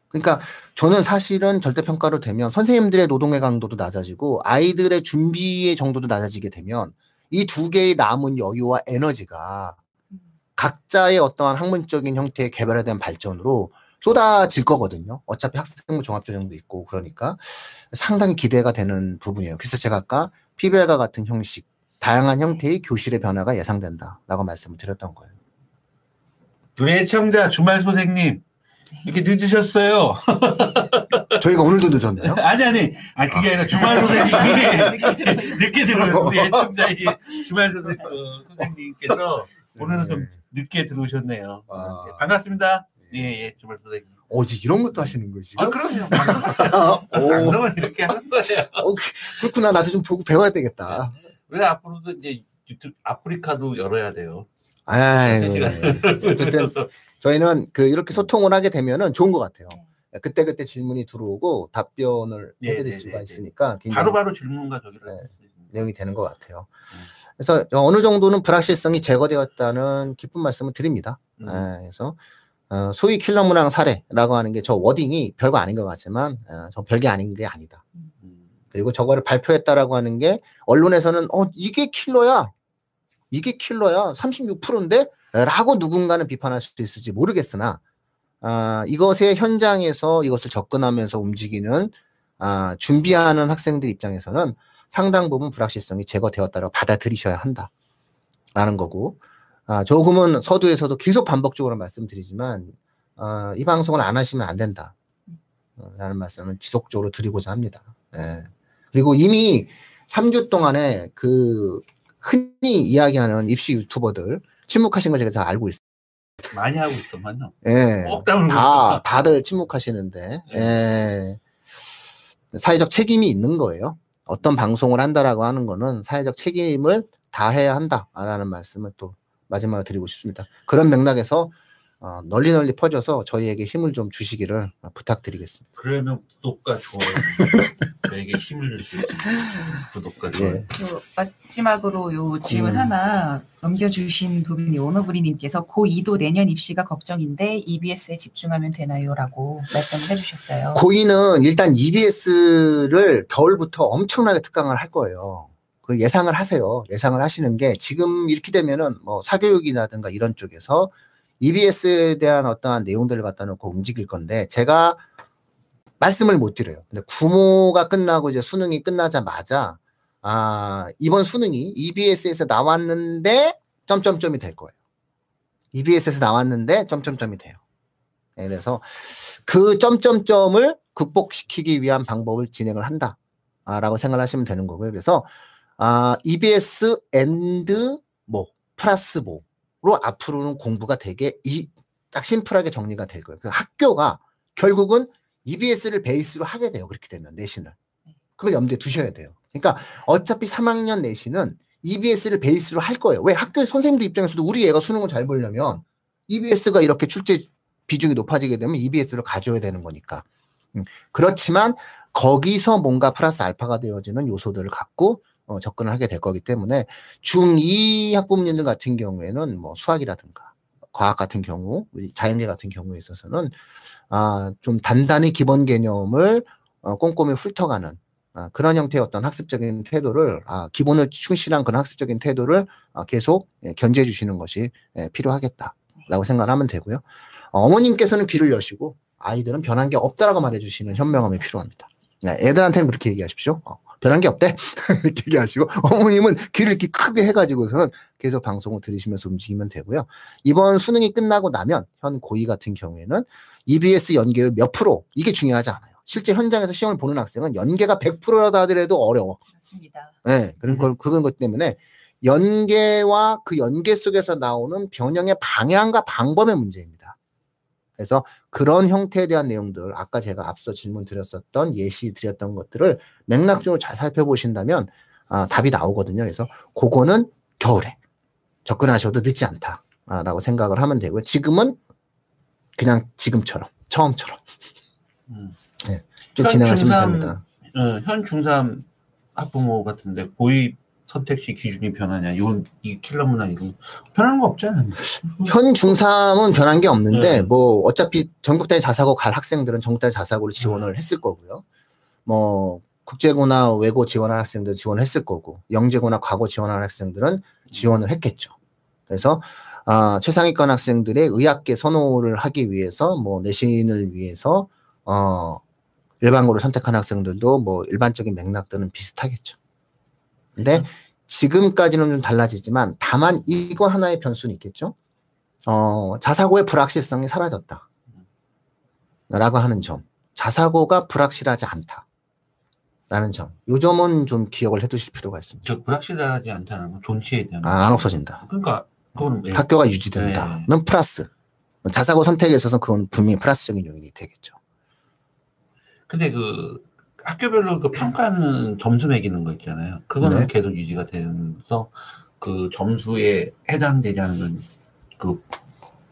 [SPEAKER 1] 그러니까 저는 사실은 절대평가로 되면 선생님들의 노동의 강도도 낮아지고 아이들의 준비의 정도도 낮아지게 되면 이 두 개의 남은 여유와 에너지가 각자의 어떠한 학문적인 형태의 개발에 대한 발전으로 쏟아질 거거든요. 어차피 학생부 종합전형도 있고 그러니까 상당히 기대가 되는 부분이에요. 그래서 제가 아까 PBL과 같은 형식, 다양한 형태의 교실의 변화가 예상된다라고 말씀을 드렸던 거예요.
[SPEAKER 3] 우리 애청자 주말 선생님 이렇게 늦으셨어요.
[SPEAKER 1] 저희가 오늘도 늦었네요.
[SPEAKER 3] 아니 아니 아니 그게 아니라 주말 선생님이 늦게 들어요. 우리 애청자 이 주말 선생 어, 선생님께서 오늘은 좀 늦게 들어오셨네요.
[SPEAKER 1] 아.
[SPEAKER 3] 예, 반갑습니다. 예 예 주말 선생님.
[SPEAKER 1] 어, 이제 이런 것도 하시는 지금?
[SPEAKER 3] 아 그럼요.
[SPEAKER 1] 오,
[SPEAKER 3] 방송은 이렇게 하는 거예요.
[SPEAKER 1] 어, 그- 그렇구나. 나도 좀 보고 배워야 되겠다.
[SPEAKER 3] 왜 앞으로도 이제 유튜브 아프리카도 열어야 돼요.
[SPEAKER 1] 아이고. 어쨌든 저희는 그 이렇게 소통을 하게 되면은 좋은 것 같아요. 그때 그때 질문이 들어오고 답변을
[SPEAKER 3] 네,
[SPEAKER 1] 해드릴
[SPEAKER 3] 네,
[SPEAKER 1] 수가
[SPEAKER 3] 네, 네.
[SPEAKER 1] 있으니까
[SPEAKER 3] 바로 바로 질문과 저기를
[SPEAKER 1] 네. 내용이 되는 것 같아요. 그래서 어느 정도는 불확실성이 제거되었다는 기쁜 말씀을 드립니다.
[SPEAKER 3] 음.
[SPEAKER 1] 예, 그래서 어, 소위 킬러 문항 사례라고 하는 게 저 워딩이 별거 아닌 것 같지만 어, 저 별게 아닌 게 아니다.
[SPEAKER 3] 음.
[SPEAKER 1] 그리고 저거를 발표했다라고 하는 게 언론에서는 어 이게 킬러야. 이게 킬러야. 36%인데? 라고 누군가는 비판할 수도 있을지 모르겠으나 아, 이것의 현장에서 이것을 접근하면서 움직이는 아, 준비하는 학생들 입장에서는 상당 부분 불확실성이 제거되었다고 받아들이셔야 한다라는 거고 아, 조금은 서두에서도 계속 반복적으로 말씀드리지만 아, 이 방송을 안 하시면 안 된다. 어, 라는 말씀을 지속적으로 드리고자 합니다. 예. 그리고 이미 3주 동안에 그 흔히 이야기하는 입시 유튜버들 침묵하신 거 제가 다 알고 있어요.
[SPEAKER 3] 많이 하고 있더만요.
[SPEAKER 1] 예.
[SPEAKER 3] 다,
[SPEAKER 1] 다들 침묵하시는데, 예. 사회적 책임이 있는 거예요. 어떤 방송을 한다라고 하는 거는 사회적 책임을 다해야 한다라는 말씀을 또 마지막으로 드리고 싶습니다. 그런 맥락에서 어, 널리 널리 퍼져서 저희에게 힘을 좀 주시기를 부탁드리겠습니다.
[SPEAKER 3] 그러면 구독과 좋아요 저에게 힘을 있는 구독과 좋아요.
[SPEAKER 1] 예.
[SPEAKER 2] 또 마지막으로 요 질문
[SPEAKER 1] 음.
[SPEAKER 2] 하나 넘겨주신 부분이 오너브리님께서 고2도 내년 입시가 걱정인데 EBS에 집중하면 되나요?라고 말씀을 해주셨어요.
[SPEAKER 1] 고인은 일단 EBS를 겨울부터 엄청나게 특강을 할 거예요. 그 예상을 하세요. 예상을 하시는 게 지금 이렇게 되면은 뭐 사교육이라든가 이런 쪽에서 EBS에 대한 어떠한 내용들을 갖다 놓고 움직일 건데 제가 말씀을 못 드려요. 근데 구모가 끝나고 이제 수능이 끝나자마자 아, 이번 수능이 EBS에서 나왔는데 점점점이 될 거예요. EBS에서 나왔는데 점점점이 돼요. 네, 그래서 그 점점점을 극복시키기 위한 방법을 진행을 한다. 아, 라고 생각하시면 되는 거고요. 그래서 아, EBS and 뭐 플러스 뭐로 앞으로는 공부가 되게 이 딱 심플하게 정리가 될 거예요. 그 학교가 결국은 EBS를 베이스로 하게 돼요. 그렇게 되면 내신을. 그걸 염두에 두셔야 돼요. 그러니까 어차피 3학년 내신은 EBS를 베이스로 할 거예요. 왜 학교 선생님들 입장에서도 우리 애가 수능을 잘 보려면 EBS가 이렇게 출제 비중이 높아지게 되면 EBS를 가져야 되는 거니까. 음, 그렇지만 거기서 뭔가 플러스 알파가 되어지는 요소들을 갖고 어, 접근을 하게 될 거기 때문에 중2 학부모님들 같은 경우에는 뭐 수학이라든가 과학 같은 경우, 자연계 같은 경우에 있어서는 아, 좀 단단히 기본 개념을 어, 꼼꼼히 훑어가는 아, 그런 형태의 어떤 학습적인 태도를 아, 기본을 충실한 그런 학습적인 태도를 아, 계속 예, 견제해 주시는 것이 예, 필요하겠다라고 생각하면 되고요. 어, 어머님께서는 귀를 여시고 아이들은 변한 게 없다라고 말해 주시는 현명함이 필요합니다. 네, 애들한테는 그렇게 얘기하십시오. 어, 변한 게 없대 이렇게 얘기하시고 어머님은 귀를 이렇게 크게 해가지고서는 계속 방송을 들으시면서 움직이면 되고요. 이번 수능이 끝나고 나면 현 고2 같은 경우에는 EBS 연계율 몇 프로 이게 중요하지 않아요. 실제 현장에서 시험을 보는 학생은 연계가 100%라도 하더라도 어려워.
[SPEAKER 2] 맞습니다.
[SPEAKER 1] 네, 그런 걸, 그런 것 때문에 연계와 그 연계 속에서 나오는 변형의 방향과 방법의 문제입니다. 그래서 그런 형태에 대한 내용들 아까 제가 앞서 질문 드렸었던 예시 드렸던 것들을 맥락적으로 잘 살펴보신다면 아, 답이 나오거든요. 그래서 그거는 겨울에 접근하셔도 늦지 않다라고 생각을 하면 되고요. 지금은 그냥 지금처럼 처음처럼
[SPEAKER 3] 음. 쭉현
[SPEAKER 1] 진행하시면
[SPEAKER 3] 중삼
[SPEAKER 1] 됩니다.
[SPEAKER 3] 어, 현 중3 학부모 같은데 고입 선택시 기준이 변하냐? 이건 이 킬러 문화 이런 변하는 거 없잖아요.
[SPEAKER 1] 현 중3은 변한 게 없는데
[SPEAKER 3] 네.
[SPEAKER 1] 뭐 어차피 전국단위 자사고 갈 학생들은 전국단위 자사고를 지원을 했을 거고요. 뭐 국제고나 외고 지원한 학생들 지원했을 거고 영재고나 과거 지원한 학생들은 지원을 했겠죠. 그래서 아, 최상위권 학생들의 의학계 선호를 하기 위해서 뭐 내신을 위해서 어 일반고를 선택한 학생들도 뭐 일반적인 맥락들은 비슷하겠죠. 근데 지금까지는 좀 달라지지만 다만 이거 하나의 변수는 있겠죠. 어, 자사고의 불확실성이 사라졌다. 라고 하는 점. 자사고가 불확실하지 않다. 라는 점. 요 점은 좀 기억을 해 두실 필요가 있습니다.
[SPEAKER 3] 저 불확실하지 않다는 건 존치에 대한.
[SPEAKER 1] 아, 안 없어진다.
[SPEAKER 3] 그러니까 그건 왜?
[SPEAKER 1] 학교가 유지된다는 플러스. 자사고 선택에 있어서 그건 분명히 플러스적인 요인이 되겠죠.
[SPEAKER 3] 근데 그 학교별로 그 평가는 점수 매기는 거 있잖아요. 그거는
[SPEAKER 1] 네.
[SPEAKER 3] 계속 유지가 되면서 그 점수에 해당되지 않는 그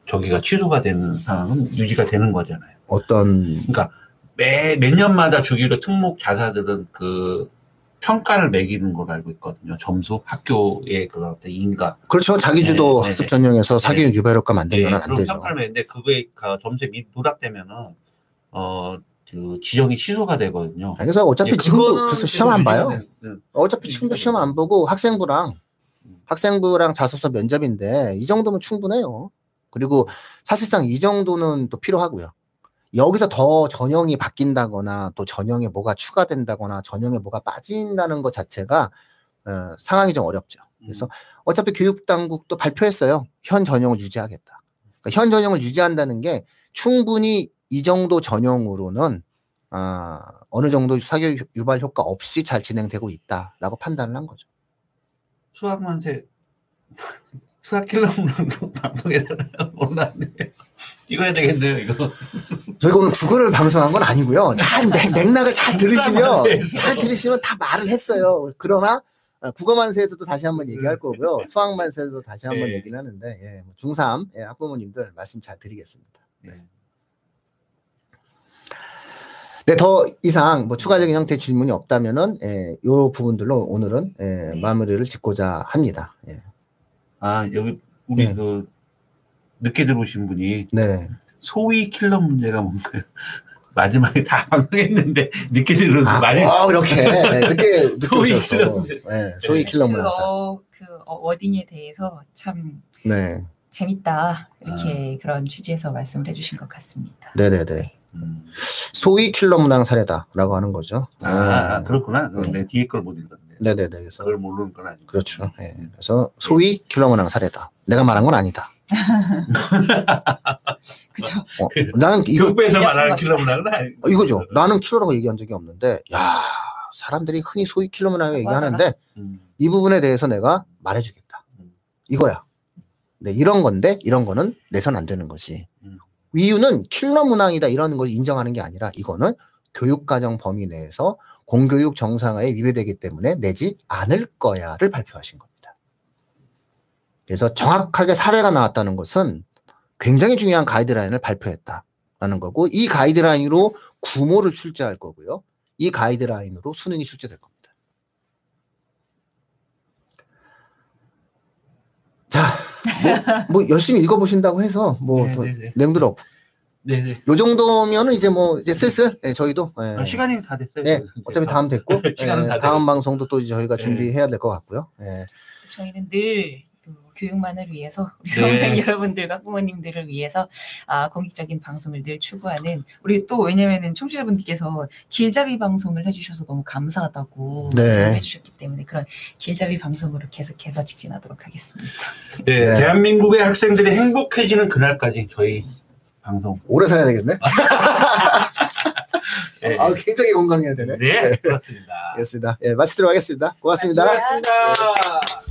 [SPEAKER 3] 저기가 취소가 되는 상황은 유지가 되는 거잖아요.
[SPEAKER 1] 어떤,
[SPEAKER 3] 그러니까 매, 몇 년마다 주기로 특목 자사들은 그 평가를 매기는 걸로 알고 있거든요. 점수, 학교의 그런 인가.
[SPEAKER 1] 그렇죠. 자기주도
[SPEAKER 3] 네,
[SPEAKER 1] 학습
[SPEAKER 3] 네,
[SPEAKER 1] 전형에서 사교육 유발효과 만들면 안
[SPEAKER 3] 그런
[SPEAKER 1] 되죠.
[SPEAKER 3] 평가를 매는데 그거에 그 점수에 밑 누락되면은 어, 그 지정이 취소가 되거든요.
[SPEAKER 1] 그래서 어차피
[SPEAKER 3] 예,
[SPEAKER 1] 지금도 그래서 시험 안 봐요.
[SPEAKER 3] 되는- 응.
[SPEAKER 1] 어차피 지금도 시험 안 보고 학생부랑 학생부랑 자소서 면접인데 이 정도면 충분해요. 그리고 사실상 이 정도는 또 필요하고요. 여기서 더 전형이 바뀐다거나 또 전형에 뭐가 추가된다거나 전형에 뭐가 빠진다는 것 자체가 어, 상황이 좀 어렵죠. 그래서 어차피 교육당국도 발표했어요. 현 전형을 유지하겠다. 그러니까 현 전형을 유지한다는 게 충분히 이 정도 전형으로는 아, 어느 정도 사교육 유발 효과 없이 잘 진행되고 있다라고 판단을 한 거죠.
[SPEAKER 3] 수학만세 수학 킬러문도 방송에서 올라왔네요. 이거 해야 되겠네요, 이거.
[SPEAKER 1] 저희가 오늘 국어를 방송한 건 아니고요. 잘 맥- 맥락을 잘 들으시면
[SPEAKER 3] 네.
[SPEAKER 1] 잘 들으시면 다 말을 했어요. 그러나 어, 국어만세에서도 다시 한번 얘기할 거고요. 수학만세에서도 다시 한번
[SPEAKER 3] 네.
[SPEAKER 1] 얘기를 하는데 예, 뭐 중3 예, 학부모님들 말씀 잘 드리겠습니다.
[SPEAKER 3] 네.
[SPEAKER 1] 네, 더 이상 뭐 추가적인 형태의 질문이 없다면은 예, 요 부분들로 오늘은 예, 마무리를 짓고자 합니다. 예.
[SPEAKER 3] 아, 여기 우리
[SPEAKER 1] 네.
[SPEAKER 3] 그 늦게 들어오신 분이
[SPEAKER 1] 네.
[SPEAKER 3] 소위 킬러 문제가 뭔가요? 마지막에 다 방송했는데 늦게 들어서
[SPEAKER 1] 아,
[SPEAKER 3] 많이
[SPEAKER 1] 어, 이렇게 네, 늦게 늦게
[SPEAKER 3] 소위 킬러 문제.
[SPEAKER 1] 네, 소위 킬러
[SPEAKER 2] 그,
[SPEAKER 1] 문항 사.
[SPEAKER 2] 어, 그 어, wording에 대해서 참
[SPEAKER 1] 네,
[SPEAKER 2] 재밌다 이렇게
[SPEAKER 1] 아.
[SPEAKER 2] 그런 취지에서 말씀을 해주신 것 같습니다.
[SPEAKER 1] 네, 네, 네.
[SPEAKER 3] 음.
[SPEAKER 1] 소위 킬러 문항 사례다라고 하는 거죠.
[SPEAKER 3] 아, 아,
[SPEAKER 1] 네.
[SPEAKER 3] 그렇구나. 그건 내 뒤에 걸 못 읽었네.
[SPEAKER 1] 네, 네, 네. 그래서
[SPEAKER 3] 그걸 모르는 건 아니고.
[SPEAKER 1] 그렇죠. 예. 그래서 소위 킬러 문항 사례다. 내가 말한 건 아니다.
[SPEAKER 2] 그죠?
[SPEAKER 1] 어, 나는 이거
[SPEAKER 3] 교육부에서 말하는. 킬러 문항은 아니
[SPEAKER 1] 어, 이거죠. 나는 킬러라고 얘기한 적이 없는데, 야 사람들이 흔히 소위 킬러 문항을 얘기하는데
[SPEAKER 3] 음.
[SPEAKER 1] 이 부분에 대해서 내가 말해주겠다.
[SPEAKER 3] 음.
[SPEAKER 1] 이거야. 네, 이런 건데 이런 거는 내선 안 되는 거지.
[SPEAKER 3] 음.
[SPEAKER 1] 이유는 킬러 문항이다 이런 걸 인정하는 게 아니라 이거는 교육과정 범위 내에서 공교육 정상화에 위배되기 때문에 내지 않을 거야를 발표하신 겁니다. 그래서 정확하게 사례가 나왔다는 것은 굉장히 중요한 가이드라인을 발표했다라는 거고 이 가이드라인으로 구모를 출제할 거고요. 이 가이드라인으로 수능이 출제될 겁니다. 자, 뭐, 뭐 열심히 읽어보신다고 해서 뭐
[SPEAKER 3] 네,
[SPEAKER 1] 더
[SPEAKER 3] 네, 네.
[SPEAKER 1] 내용들 없고
[SPEAKER 3] 네네.
[SPEAKER 1] 요 정도면은 이제 뭐 이제 슬슬 예, 저희도 예,
[SPEAKER 3] 아, 시간이 다 됐어요.
[SPEAKER 1] 네, 어차피 다음 됐고
[SPEAKER 3] 시간은
[SPEAKER 1] 예,
[SPEAKER 3] 다
[SPEAKER 1] 다음. 방송도 또 이제 저희가
[SPEAKER 3] 네.
[SPEAKER 1] 준비해야 될 것 같고요. 예.
[SPEAKER 2] 저희는 늘그 교육만을 위해서 우리
[SPEAKER 3] 네.
[SPEAKER 2] 수험생 여러분들과 부모님들을 위해서 아, 공익적인 방송을 늘 추구하는 우리 또 왜냐면은 청취자분들께서 길잡이 방송을 해주셔서 너무 감사하다고
[SPEAKER 1] 네.
[SPEAKER 2] 말씀을 해주셨기 때문에 그런 길잡이 방송으로 계속해서 직진하도록 하겠습니다.
[SPEAKER 3] 네,
[SPEAKER 1] 네.
[SPEAKER 3] 대한민국의 학생들이 행복해지는 그날까지 저희 방송.
[SPEAKER 1] 오래 살아야 되겠네.
[SPEAKER 3] 네,
[SPEAKER 1] 아, 굉장히 건강해야 되네.
[SPEAKER 3] 네, 그렇습니다.
[SPEAKER 1] 알겠습니다. 예, 마치도록 하겠습니다. 고맙습니다.
[SPEAKER 3] 수고하셨습니다.